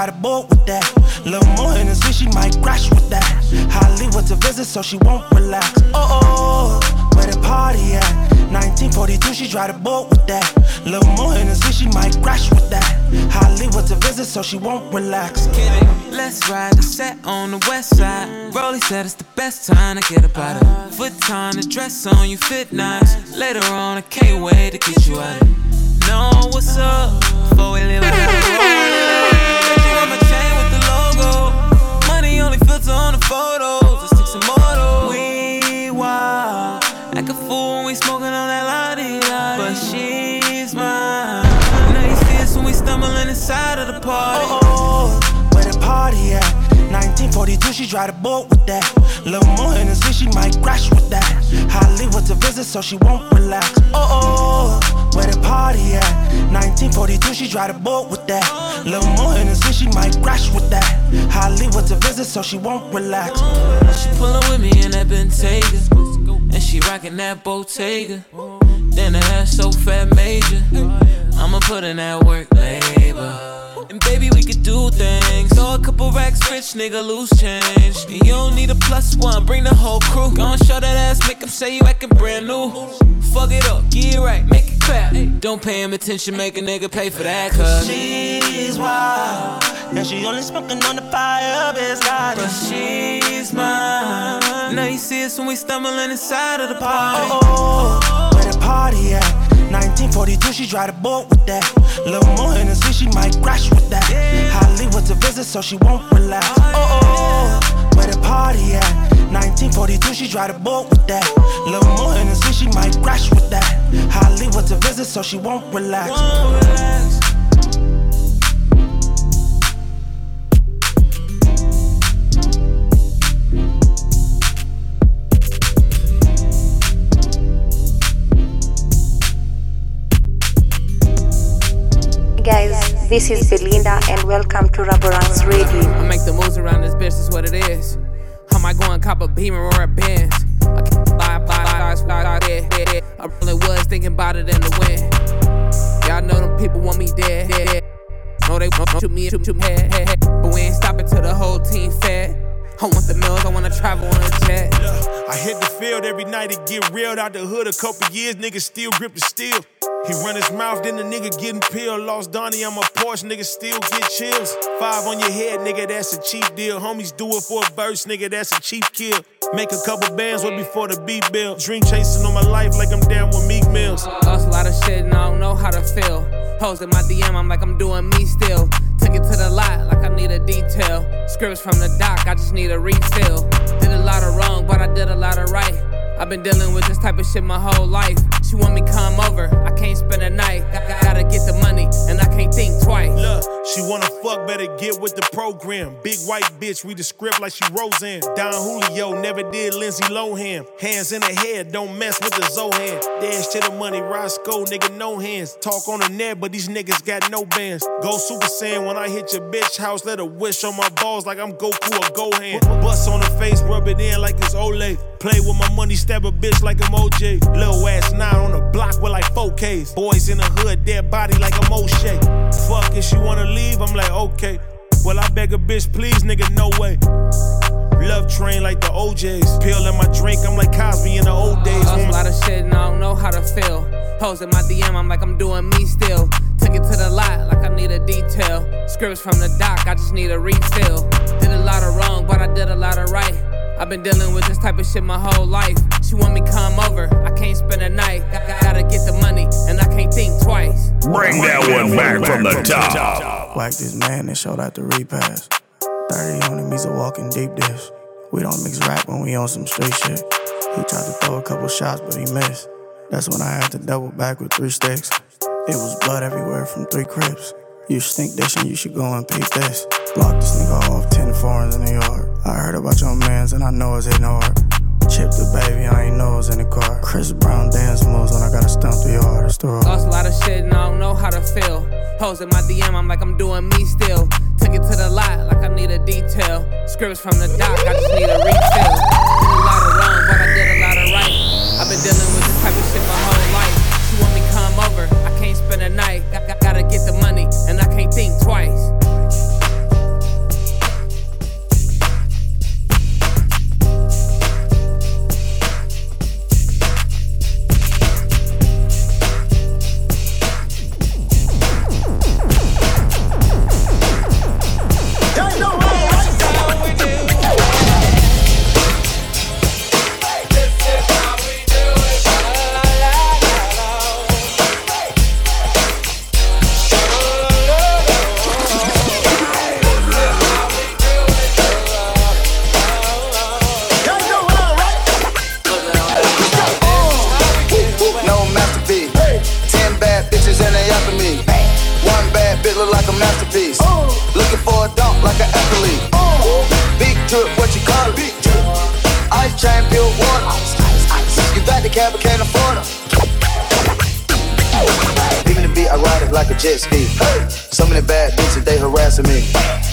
1942, she tried boat with that. Little more Hennessy, she might crash with that. Hollywood's a visit, so she won't relax. Oh, oh, where the party at? 1942, she tried to boat with that. Little more Hennessy, she might crash with that. Hollywood's a visit, so she won't relax. Let's ride the set on the west side. Rolly said it's the best time to get up out of Foot time, the dress on you fit nice. Later on, I can't wait to get you out it. Know what's up before we leave only filter on the photos. Let's take. We wild. Act a fool when we smoking on that lottie But she's mine. Now you see us when we stumbling inside of the party. Oh, oh, oh where the party at? 1942, she tried to boat with that. Little more Hennessy, she might crash with that. Hollywood's a visit, so she won't relax. Oh, oh, where the party at? 1942, she tried to boat with that. Little more Hennessy, she might crash with that. Hollywood's a visit, so she won't relax. She pullin' with me in that Bentayga, and she rockin' that Bottega. Then her hair so fat major. I'ma put in that work labor. Baby, we could do things. Throw a couple racks, rich nigga, loose change. And you don't need a plus one, bring the whole crew. Gon' show that ass, make make 'em say you actin' brand new. Fuck it up, get it right, make it clap. Don't pay him attention, make a nigga pay for that, cuz. She's wild, and she only smoking on the fire, Biscotti. But she's mine. Now you see us when we stumbling inside of the party. Oh, oh, oh. where the party at? 1942, she tried to boat with that. Little more Hennessy, she might crash with that. Hollywood's a visit, so she won't relax. Oh, oh, where the party at? 1942, she tried to boat with that. Little more Hennessy, she might crash with that. Hollywood's a visit, so she won't relax. Guys, this is Belinda and welcome to Raboranks Radio. I make the moves around this bitch, that's what it is. How am I going cop a beamer or a Benz. I can't fly, fly, fly, dead. I really was thinking about it in the wind. Y'all know them people want me dead, dead. No, they want to me, head, head, head. But we ain't stopping till the whole team fed. I want the mills, I wanna travel on a jet. I hit the field every night to get reeled out the hood. A couple years, niggas still grip the steel. He run his mouth, then the nigga getting peeled. Lost Donnie, I'm a Porsche, nigga still get chills. Five on your head, nigga, that's a cheap deal. Homies do it for a burst, nigga, that's a cheap kill. Make a couple bands way before the beat bill. Dream chasing on my life like I'm down with Meek Mills. Lost a lot of shit and I don't know how to feel. Hoes in my DM, I'm like I'm doing me still. Took it to the lot like I need a detail. Scripts from the dock, I just need a refill. Did a lot of wrong, but I did a lot of right. I've been dealing with this type of shit my whole life. She want me come over, I can't spend a night. I gotta get the money, and I can't think twice. Look, she wanna fuck, better get with the program. Big white bitch, read the script like she Roseanne. Don Julio never did Lindsay Lohan. Hands in the head, don't mess with the Zohan. Dash to the money, Roscoe, nigga, no hands. Talk on the net, but these niggas got no bands. Go Super Saiyan when I hit your bitch house, let her wish on my balls like I'm Goku or Gohan. Bust on her face, rub it in like it's Olay. Play with my money, stab a bitch like I'm OJ. Lil ass nine on the block with like 4Ks. Boys in the hood, dead body like I'm O'Shea. Fuck if she wanna leave, I'm like, okay. Well, I beg a bitch, please, nigga, no way. Love train like the OJs. Pill in my drink, I'm like Cosby in the old days. Lost a lot of shit and I don't know how to feel. Hoes in my DM, I'm like I'm doing me still. Took it to the lot like I need a detail. Scripts from the doc, I just need a refill. Did a lot of wrong, but I did a lot of right. I've been dealing with this type of shit my whole life. She want me come over, I can't spend a night. Gotta get the money, and I can't think twice. Bring that one back from the top. Whack this man and showed out the repass. 30 on him, he's a walking deep dish. We don't mix rap when we on some street shit. He tried to throw a couple shots, but he missed. That's when I had to double back with three sticks. It was blood everywhere from three crips. You stink and you should go and peep this. Block this nigga off 10 foreigns in the yard. I heard about your mans and I know it's hitting hard. Chip the baby, I ain't know it's in the car. Chris Brown dance moves when I gotta the yard. It's the road. Lost a lot of shit and I don't know how to feel. Hoes in my DM, I'm like I'm doing me still. Took it to the lot like I need a detail. Scripts from the doc, I just need a refill. Did a lot of wrong, but I did a lot of right. I've been dealing with this type of shit my whole life. She want me come over, I can't spend a night. I Gotta get the money, and I can't think twice. Jet ski. So many bad bitches, they harassing me.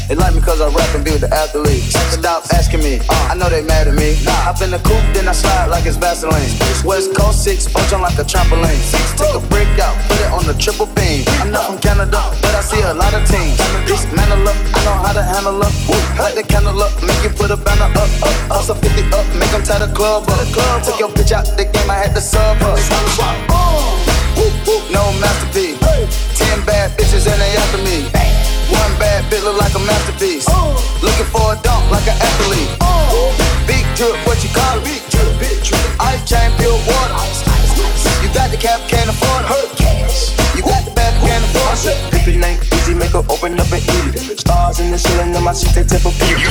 They like me cause I rap and be with the athletes. Stop asking me, I know they mad at me. Hop in the coupe, then I slide like it's Vaseline. West Coast 6, punch on like a trampoline. Take a brick out, put it on the triple beam. I'm not from Canada, but I see a lot of teams. Dismantle up, I know how to handle up. Light the candle up, make you put a banner up, up. Hustle 50 up, make them tie the club up. Took your bitch out the game, I had to sub her. No masterpiece. Ten bad bitches and they after me. One bad bitch look like a masterpiece. Looking for a dunk like an athlete. Big drip, what you call it? Big drip, big drip. Ice chain, pure water. You got the cap, can't afford it. You got the bad, can't afford it. If it ain't easy, make her open up and eat it. Stars in the ceiling of my seat, they tip a beat.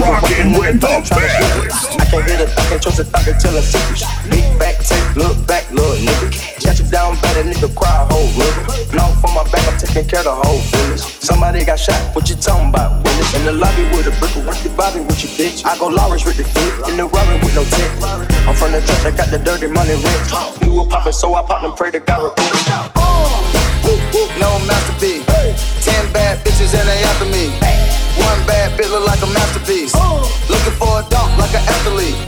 rockin' with the best. I can't hit it, I can't trust it, I can tell a secret. Big back, take, look back, little nigga. Got you down bad, a nigga cry, a whole nigga. Now for my back, I'm taking care of the whole business. Somebody got shot, what you talking about? Witness in the lobby with a brick, with the Bobby with your bitch. I go Lawrence with the flip, in the rubber with no tip. I'm from the church, I got the dirty money rich. We were poppin', so I popped and pray to God repent. Oh, no masterpiece. Ten bad bitches and they after me. One bad bitch look like a masterpiece. Oh. Looking for a dunk like an athlete.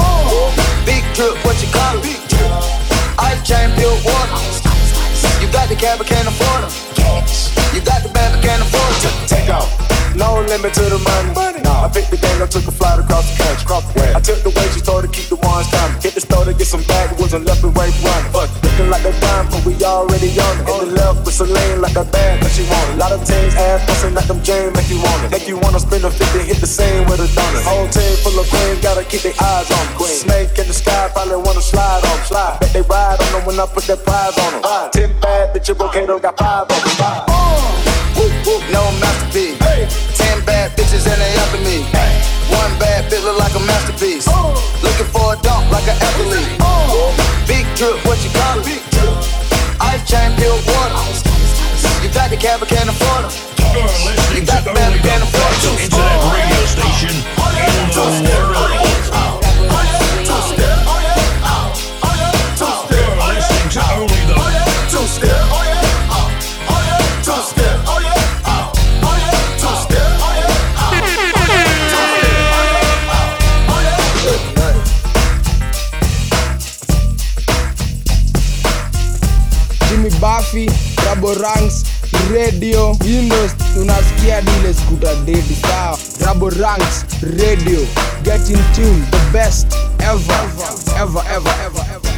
Cab, but can't afford it. You got the bad, but can't afford it. Take off. No limit to the money. Nah, I picked the gang, I took a flight across the country. Across the way. I took the way she told to keep the ones coming. Hit the store to get some backwoods and left and right running. Fuck, looking like a dime, but we already on it. In the left with Celine like a bad, but she want it. Lot of teams ass busting like them James, make you want it. Make you wanna spend a 50, hit the same with a donut. Whole team full of queens, gotta keep their eyes on. Queen. Snake in the sky, probably wanna slide on. Slide. Bet they ride on them when I put that prize on them. Uh, Ten bad bitches, okay, don't got five of them. Five. No masterpiece. Ten bad bitches and they after me. One bad bitch look like a masterpiece. Looking for a dunk like an athlete. Big drip, what you call it? Ice chain, pure water. You got the cab, can't afford it. You got the band, but can't afford it. Internet radio station in the Raboranks, Radio, Windows, tunasikia dile skuta dedi sawa. Raboranks, Radio, get in tune, the best ever, ever, ever, ever, ever.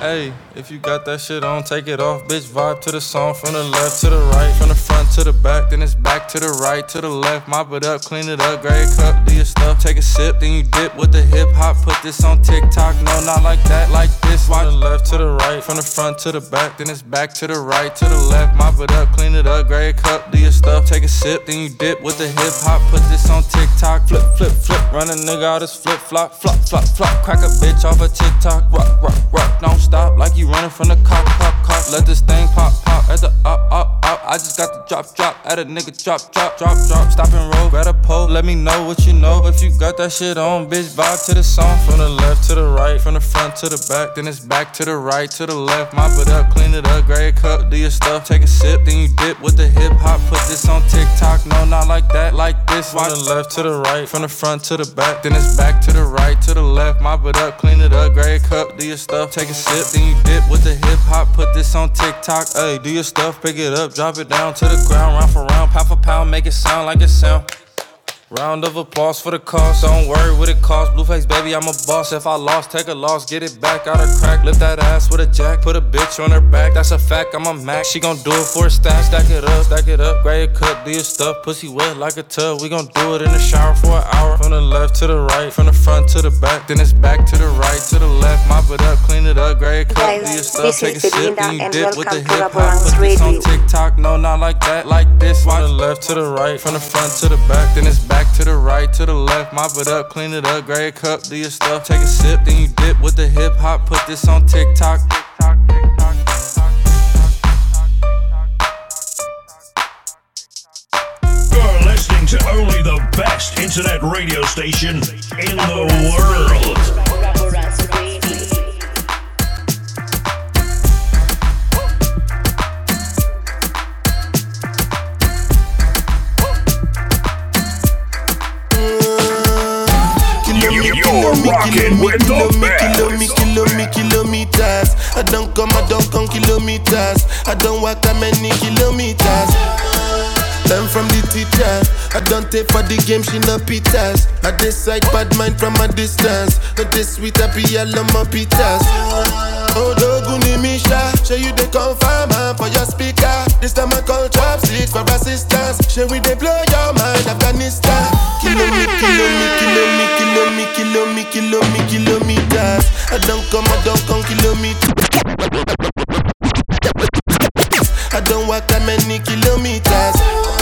Hey, if you got that shit on, take it off, bitch. Vibe to the song from the left to the right, from the front to the back, then it's back to the right to the left. Mop it up, clean it up, grab a cup, do your stuff, take a sip, then you dip with the hip hop. Put this on TikTok, no, not like that, like this. From the left to the right, from the front to the back, then it's back to the right to the left. Mop it up, clean it up, grab a cup, do your stuff, take a sip, then you dip with the hip hop. Put this on TikTok, flip, flip, flip, run a nigga out his flip flop, flop, flop, flop, crack a bitch off a TikTok, rock, rock, rock, don't stop like you running from the cop, cop, cop. Let this thing pop, pop at the up, up, up. I just got the drop, drop at a nigga drop, drop, drop, drop. Stop and roll, grab a pole. Let me know what you know if you got that shit on, bitch. Vibe to the song from the left to the right, from the front to the back, then it's back to the right to the left. Mop it up, clean it up, grab a cup, do your stuff, take a sip, then you dip with the hip hop. Put this on TikTok, no, not like that, like this. From the left to the right, from the front to the back, then it's back to the right to the left. Mop it up, clean it up, grab a cup, do your stuff, take a sip, then you dip with the hip hop. Put this on TikTok, hey, do your stuff, pick it up, drop it down to the ground, round for round, pound for pound, make it sound like it sound. Round of applause for the cost. Don't worry what it costs. Blueface, baby, I'm a boss. If I lost, take a loss. Get it back out of crack. Lift that ass with a jack. Put a bitch on her back. That's a fact. I'm a Mac. She gon' do it for a stack. Stack it up, stack it up. Grab a cut, do your stuff. Pussy wet like a tub. We gon' do it in the shower for an hour. From the left to the right, from the front to the back. Then it's back to the right, to the left. Mop it up, clean it up. Grab a cut, do your stuff. Take a sip, then you dip with the hip hop. Put this on. TikTok. No, not like that. Like this. From the left to the right, from the front to the back. Then it's back to the right, to the left. Mop it up, clean it up. Grab a cup, do your stuff. Take a sip, then you dip with the hip hop. Put this on TikTok. You're listening to only the best internet radio station in the world. Rocking with the Kilometers, kilometers, kilometers. I don't come, I don't come kilometers. I don't walk that many kilometers. Learn from the teacher. I don't take for the game, she no pitas. I decide bad mind from a distance. Not this sweet, I be all my pitas. Oh, Doguni Misha, show you the confirm for your speaker. This time I call chopsticks for assistance. Show we they blow your mind, Afghanistan. Kilometer, kilometer, kilometer, kilometer, kilometer, kilometers. I don't come, I don't come kilometers. I don't walk that many kilometers.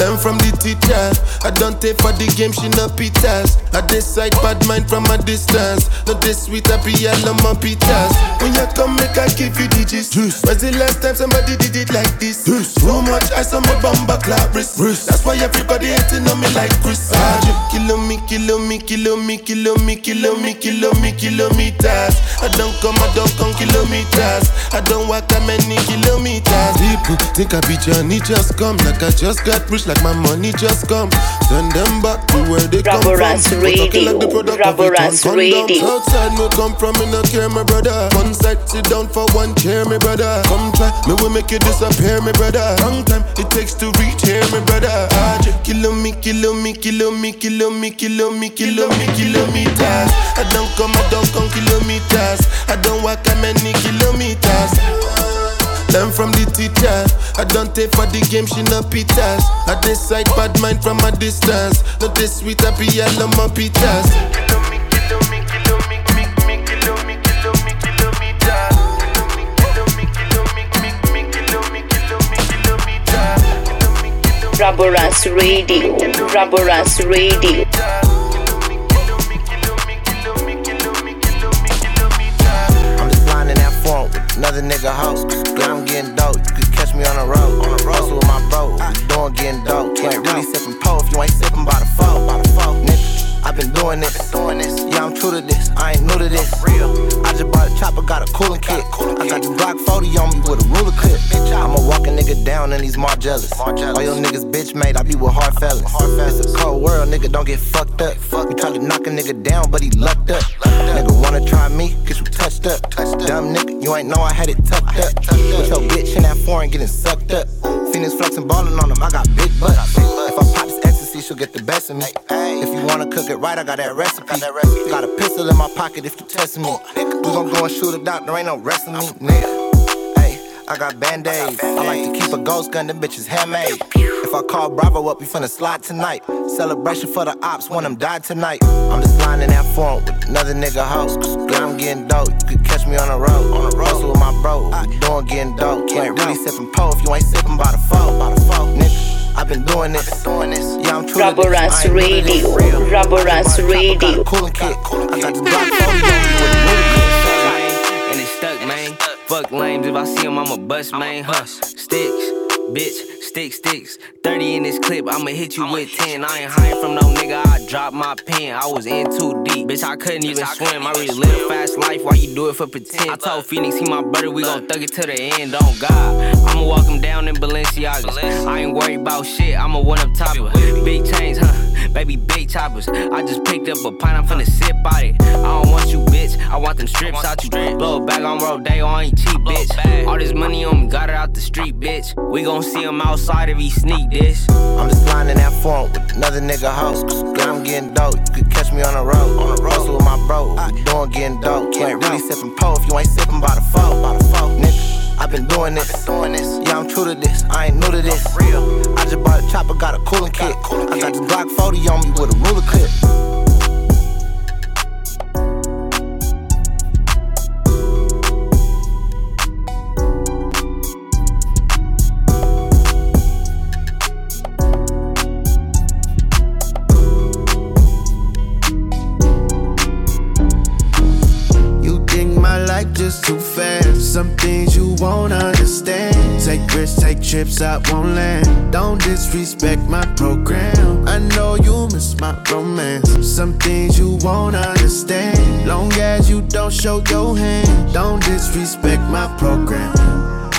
Learn from the teacher. I don't take for the game, she no pitas. I decide bad mind from a distance. Not this sweet, I be all on my pitas. When you come, make I give you digits. When's the last time somebody did it like this? Too much ice on my bumper clap wrist. That's why everybody hating on me like Chris. Kilo me, kilo me, kilo me, kilo me, kilo me, kilo me, kilometers. I don't come, I don't come kilometers. I don't walk that many kilometers. People think I be Johnny, just come. Like I just got rich, like my money just come. Send them back to where they come from. But talking like the Radio. product of a Raboranks. Radio. Outside me come from, me no care, my brother. One side, sit down for one chair, me brother. Come try, me will make you disappear, me brother. Long time it takes to reach here, me brother. Ah, kilo me, kilo me, kilo me, kilo me, kilo me, kilo me, kilometers. I don't come, I don't come kilometers. I don't walk many kilometers. Learn from the teacher. I don't take for the game, she no pitas. I decide bad mind from a distance. Not this sweet, I be all on my pitas. Raboranks Radio. Raboranks Radio. Another nigga house. Yeah, I'm getting dope. You could catch me on the road. On the road with my bro. Doing getting dope. You ain't really sipping pole if you ain't sipping by the phone, nigga. I've been doing this. Doing this. Yeah, I'm true to this. I ain't new to this. Real. I just bought a chopper, got a cooling kit. I got the Glock 40 on me with a ruler clip. I'ma walk a nigga down in these jealous. All your niggas bitch made, I be with hard fellas. It's a cold world, nigga, don't get fucked up. You try to knock a nigga down, but he lucked up. Nigga wanna try me, get you touched up. Dumb nigga, you ain't know I had it tucked up. With your bitch in that foreign getting sucked up. Phoenix flexing ballin' on him, I got big butts. If I pop this she'll get the best of me. If you wanna cook it right, I got that recipe. Got a pistol in my pocket if you testing me. We gon' go and shoot a doctor, ain't no resting me, nigga. I got band-aids. I like to keep a ghost gun, them bitches handmade. If I call Bravo up, we finna slide tonight. Celebration for the ops, one them die tonight. I'm just flying in that phone with another nigga house. Yeah, I'm getting dope. You could catch me on the road. On the road with my bro. Doing getting dope. Ain't really sipping po if you ain't sipping by the phone. By the phone, nigga. I've been doing this. Doing this. Yeah, I'm true. Raboranks Radio. Raboranks Radio. Coolin' kid. I got the Glock 40 on me with a ruler and it's stuck, man. Fuck lames, if I see him, I'ma bust, man. Huh. Sticks, bitch, stick, sticks. 30 in this clip, I'ma hit you with 10. I ain't hiding from no nigga, I dropped my pen. I was in too deep, bitch, I couldn't even swim. I really live a fast life, why you do it for pretend? I told Phoenix, he my brother, we gon' thug it to the end, on God. I'ma walk him down in Balenciagas. I ain't worried about shit, I'ma one up topper. Big chains, huh? Baby, big choppers. I just picked up a pint, I'm finna sip out it. I don't want you, bitch. I want them strips out you. Blow it back on Rodeo, I ain't cheap, bitch. All this money on me, got it out the street, bitch. We gon' see him outside if he sneak this. I'm just flying in that phone with another nigga house. Yeah, I'm getting dope. You could catch me on the road. On the road with my bro. We doing getting dope. You ain't really sipping pole if you ain't sipping by the phone. I've been doing this. doing this. Yeah, I'm true to this. I ain't new to this. Real. I just bought a chopper, got a cooling kit. I got the Glock 40 on me with a ruler clip. Trips I won't land. Don't disrespect my program. I know you miss my romance. Some things you won't understand. Long as you don't show your hand. Don't disrespect my program.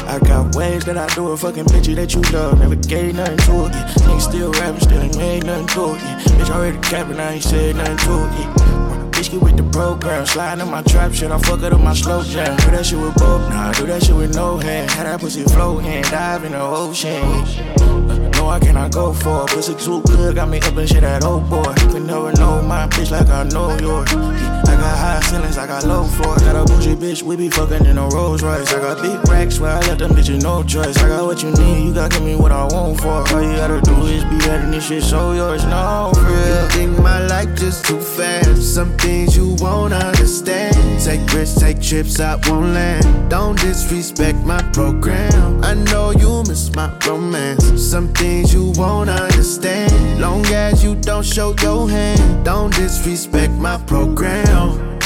I got ways that I do a fucking bitch that you love. Never gave nothing to it. Nigga still rapping, still ain't made nothing to it. Bitch already capping, I ain't said nothing to it. Get with the program, sliding in my trap shit. I fuck it up my slow jam. Do that shit with both, nah, do that shit with no hand. Had that pussy floating, dive in the ocean. Uh, no, I cannot go for it. Pussy too good, got me up and shit that old boy. You can never know my bitch like I know yours. I got high ceilings, I got low floors. Got a bougie bitch, we be fucking in a Rolls Royce. I got big racks where I let them bitches no choice. I got what you need, you gotta give me what I want for. All you gotta do is be letting this shit so yours. No, real. You think my life just too fast? Some things you won't understand. Take risks, take trips I won't land. Don't disrespect my program. I know you miss my romance. Some things you won't understand. Long as you don't show your hand. Don't disrespect my program.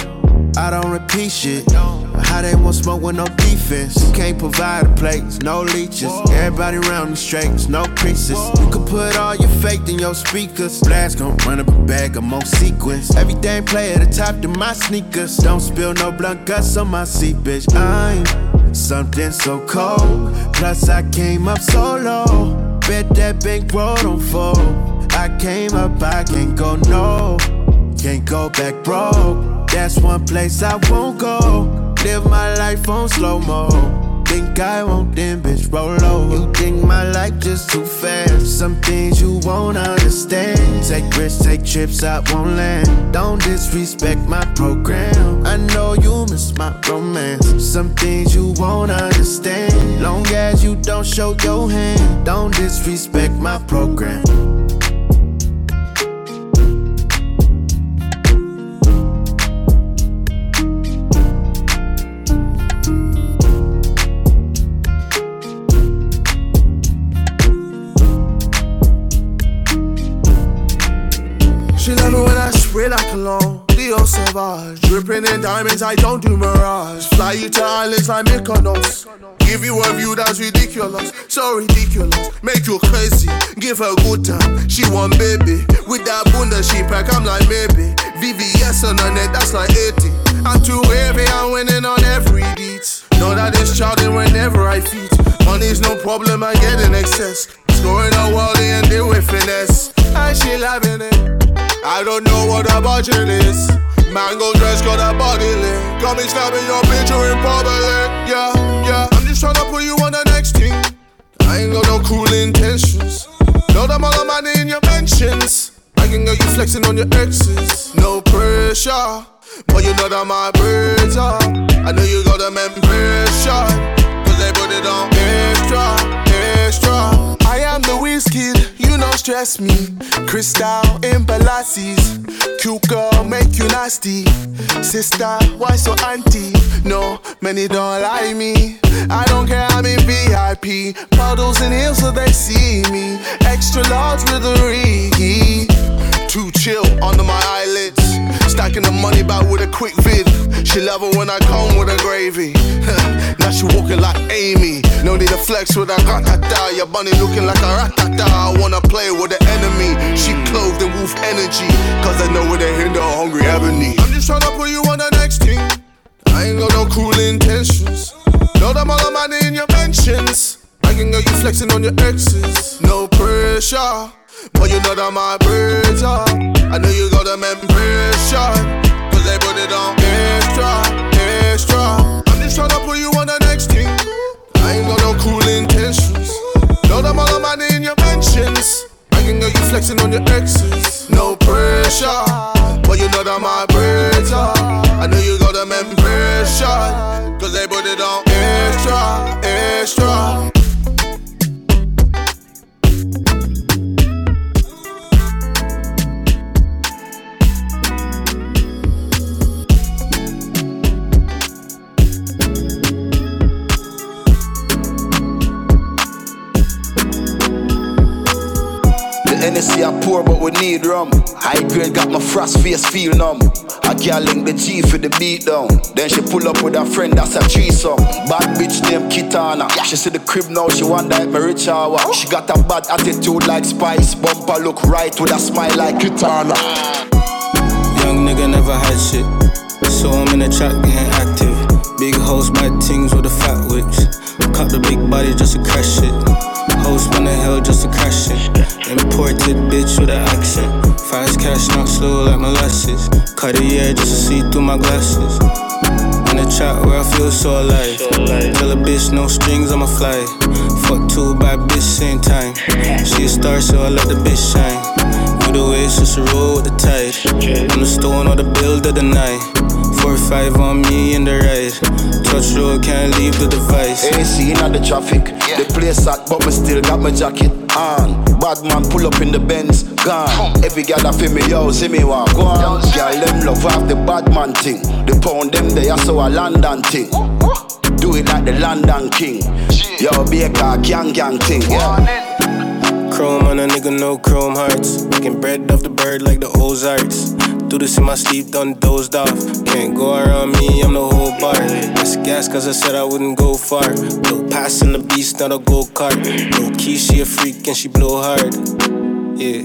I don't repeat shit. How they want smoke with no defense? You can't provide a place, no leeches. Everybody around me straight, no creases. You can put all your faith in your speakers. Blast gon' run up a bag of more sequence. Everything play at the top to my sneakers. Don't spill no blunt guts on my seat, bitch. I'm something so cold. Plus I came up so low. Bet that bank road don't fold. I came up, I can't go no. Can't go back broke. That's one place I won't go. live my life on slow mo think I won't, then bitch, roll over. You think my life just too fast. Some things you won't understand. Take risks, take trips I won't land. Don't disrespect my program. I know you miss my romance. Some things you won't understand. Long as you don't show your hand. Don't disrespect my program. Sauvage. Dripping in diamonds, I don't do mirage. Fly you to islands like Mykonos. Give you a view that's ridiculous, so ridiculous. Make you crazy, give her good time. She want baby. With that bunda she pack, I'm like maybe. VVS on her neck, that's like 80. I'm too heavy, I'm winning on every beat. Know that it's charting whenever I feed. Money's no problem, I get in excess. Scoring a world and deal with finesse. And she loving it. I don't know what the budget is. Mango dress got a body lit. Got me snapping your picture in public. Yeah, yeah. I'm just trying to put you on the next team. I ain't got no cruel intentions. Know them all the money in your mentions. I can get you flexing on your exes. No pressure. But you know that my birds are. I know you got them impression. Cause they put it on extra, extra. I am the whiskey you don't stress me. Crystal in Balassis. Cute girl, make you nasty. Sister, why so anti? No, many don't like me. I don't care, I'm in VIP. Puddles and heels so they see me. Extra large with a Rigi. Too chill under my eyelids. Stacking the money back with a quick vid. She love it when I come with a gravy. [laughs] now she walking like Amy. No need to flex with a ratata. Your bunny looking like a ratata. I wanna play with the enemy. She clothed in wolf energy. Cause I know where they hinder hungry ebony. I'm just trying to put you on the next thing. I ain't got no cruel intentions. Know them all the money in your mentions. I can get you flexing on your exes. No pressure. But you know that my birds are. I know you got them impression. Cause they put it on extra, extra. I'm just trying to put you on the next thing. I ain't got no cruel intentions. Know them all the money in your mentions. I can get you flexing on your exes. No pressure. But you know that my birds are. I know you got them impression. Cause they put it on extra, extra. Hennessy I pour, but we need rum. High grade got my frost face feel numb. I can't link the G for the beat down. Then she pull up with her friend, that's a threesome. Bad bitch named Kitana. She see the crib now, she wonder if me rich hour. She got a bad attitude like Spice. Bumper look right with a smile like Kitana. Young nigga never had shit. So I'm in the trap getting active. Big hoes, my things with the fat whips. Cop the big body just to crash it. Hoes the hill just crash it. Imported bitch with an accent. Fast cash, not slow like molasses. Cut the air just to see through my glasses. In the trap where I feel so alive. Tell a bitch no strings, I'ma fly. Fuck two bad bitch same time. She a star, so I let the bitch shine. Do the way, just a roll with the tide. I'm the stone or the build of the night. Four five on me in the ride. Touch road, can't leave the device. AC in the traffic. The place hot, but me still got my jacket on. Bad man pull up in the Benz, gone. Every girl that feel me, yo, see me walk go on. Girl, them love off the bad man thing. The pound them they are so a London thing. Do it like the London king. Yo, be a car gang gang thing. Yeah. Chrome on a nigga, no chrome hearts. Making bread off the bird like the Ozarks. Do this in my sleep, done dozed off. Can't go around me, I'm the whole bar. That's gas, cause I said I wouldn't go far. No passing the beast, not a go kart. No key, she a freak and she blow hard. Yeah.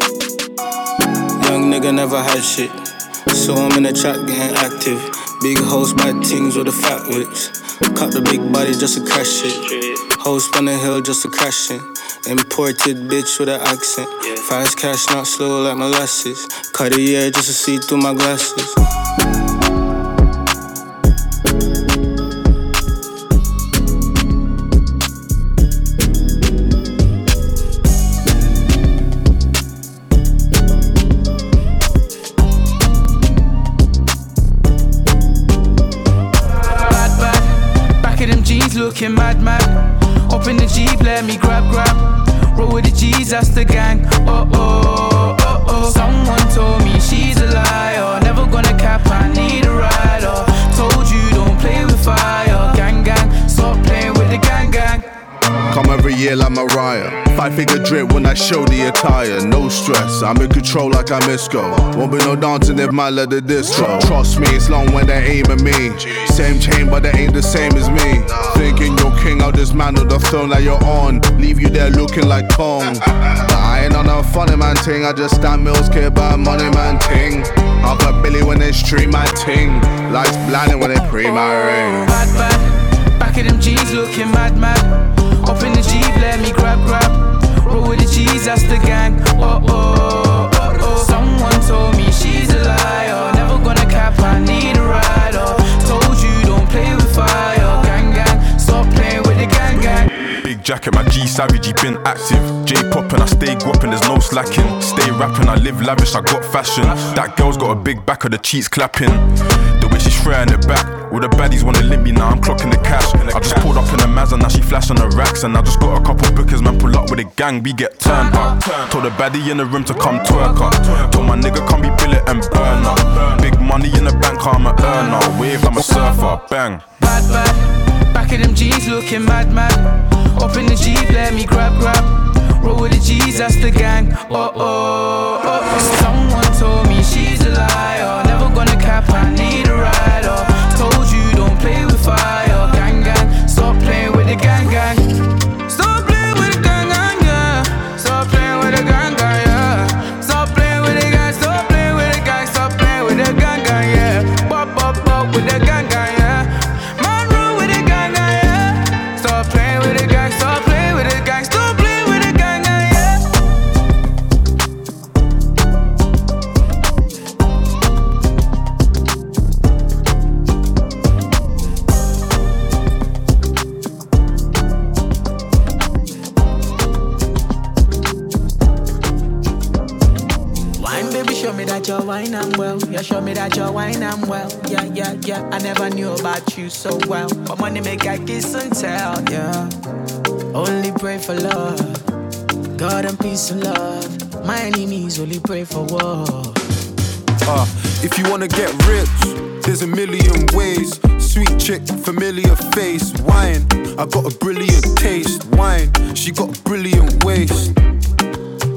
Young nigga never had shit. So I'm in the trap getting active. Big hoes, bad things with the fat whips. Cop the big body just to crash it. Hoes on the hill just to crash it. Imported bitch with an accent. Fast cash, not slow like molasses. Cut the air just to see through my glasses. That's the gang. Year like Mariah. Five figure drip when I show the attire. No stress, I'm in control like I'm Isco. Won't be no dancing if my let the disco. Trust me, it's long when they aim at me. Same chain, but they ain't the same as me. Thinking you're king, I'll dismantle the throne that you're on. Leave you there looking like Kong. I ain't on a funny man ting. I just stand mills, care about money man ting. I'll Billy when they stream my ting. Lights blinding when they pre my ring. Bad, bad. Of them jeans looking mad, mad. Up in the Jeep, let me grab, grab. Roll with the G's, that's the gang. Oh, oh, oh, oh, oh. Someone told me she's a liar. Never gonna cap, I need a rider. Told you don't play with fire. Gang, gang, stop playing with the gang, gang. Big jacket, my G savage, he been active. J pop and I stay guapping, there's no slacking. Stay rapping, I live lavish, I got fashion. That girl's got a big back of the cheeks clapping. The way she's throwing it back. All the baddies wanna limp me now, I'm clocking the cash. I just pulled up in a Mazda, now she flashing the racks. And I just got a couple bookers, man, pull up with a gang, we get turned up. Told the baddie in the room to come twerk up. Told my nigga come be billet and burn up. Big money in the bank, I'm a earner. Wave, I'm a surfer, bang. Bad, bad. Back of them jeans looking mad, mad. Up in the Jeep, let me grab, grab. Roll with the G's, that's the gang. Oh, oh, oh, oh. Someone told me she's a liar. Never gonna cap, I need me that you're wine and well. Yeah, yeah, yeah. I never knew about you so well. But money make I kiss and tell. Yeah. Only pray for love. God and peace and love. My enemies only pray for war. Uh, if you wanna get rich, there's a million ways. Sweet chick, familiar face, wine. I got a brilliant taste, wine. She got a brilliant waist.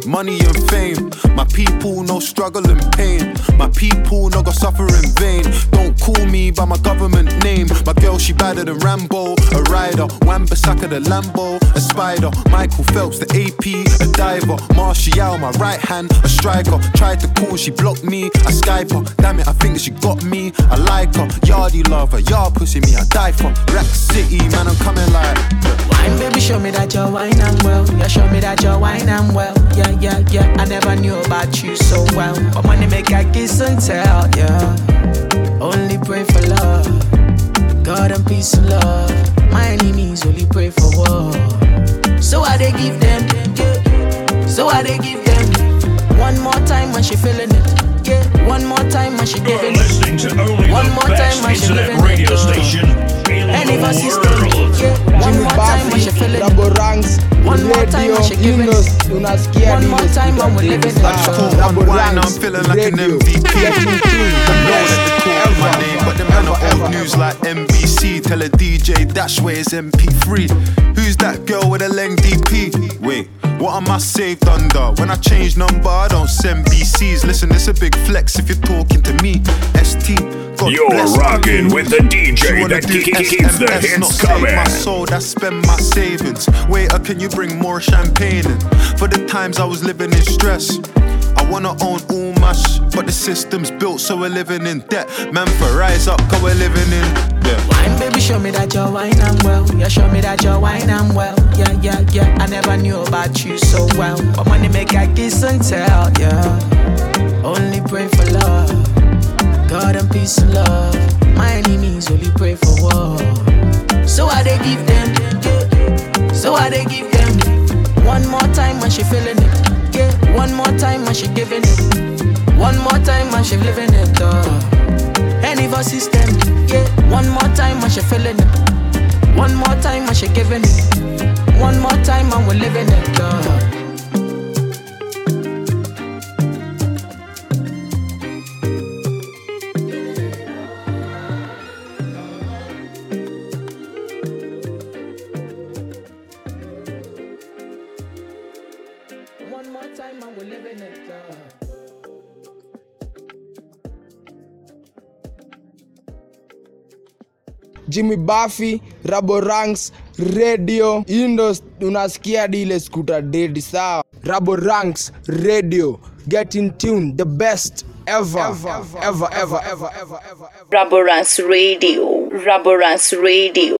Money and fame, my people no struggle and pain. My people no go suffer in vain. Don't call me by my government name. My girl she badder than Rambo, a rider. Wan Bissaka the Lambo, a spider. Michael Phelps the AP, a diver. Martial my right hand, a striker. Tried to call, she blocked me. I Skype her, damn it I think that she got me. I like her, yardy lover, yard pussy me I die for. Rack City man I'm coming like. Wine, baby, show me that you're wine and well. Yeah, show me that you're wine and well. Yeah, yeah, yeah. I never knew about you so well. But money make I kiss and tell. Yeah. Only pray for love. God and peace and love. My enemies only pray for war. So I they give them. Yeah. So I they give them. One more time when she feeling it. Yeah. One more time when she giving it. One more time when she living radio it. uh. station in And if I see. Yeah. One more time when she feeling it. Raboranks One more time when she giving Indos it. tunasikia One more time when we dile living saa. it. Caught Rabo one wine, Ranks I'm feeling like an Radio. MVP. Getting tuned, the I know best that they call my name, but them man are old news like NBC. Tell a DJ dash where it's MP3. Who's that girl with a leng DP? Wait, what am I saved under? When I change number, I don't send BCs. Listen, it's a big flex if you're talking to me. ST. God You're me. rocking with the DJ that keeps the SMS, hits not coming. my soul, that spend my savings. Waiter, can you bring more champagne in? For the times I was living in stress. I wanna own all my but the system's built so we're living in debt. Man, for rise up, cause we're living in yeah. Wine, baby, show me that you're wine and well. Yeah, show me that you're wine and well. Yeah, yeah, yeah. I never knew about you so well. But money make I kiss and tell. Yeah. Only pray for love. God and peace and love. My enemies only pray for war. So I they give them. Yeah. So I they give them. One more time when she feeling it. Yeah. One more time when she giving it. One more time when she living it. up. Any of system, yeah. One more time when she feeling it. One more time and she giving it. One more time and we're living it. Uh. Jimmy Buffy, Rabo Ranks, Radio, Indo unasikia hadi ile skuta dedi sawa. Rabo Ranks, Radio, get in tune, the best ever, ever, ever, ever, ever, ever, ever. Raborance Radio. Raborance Radio.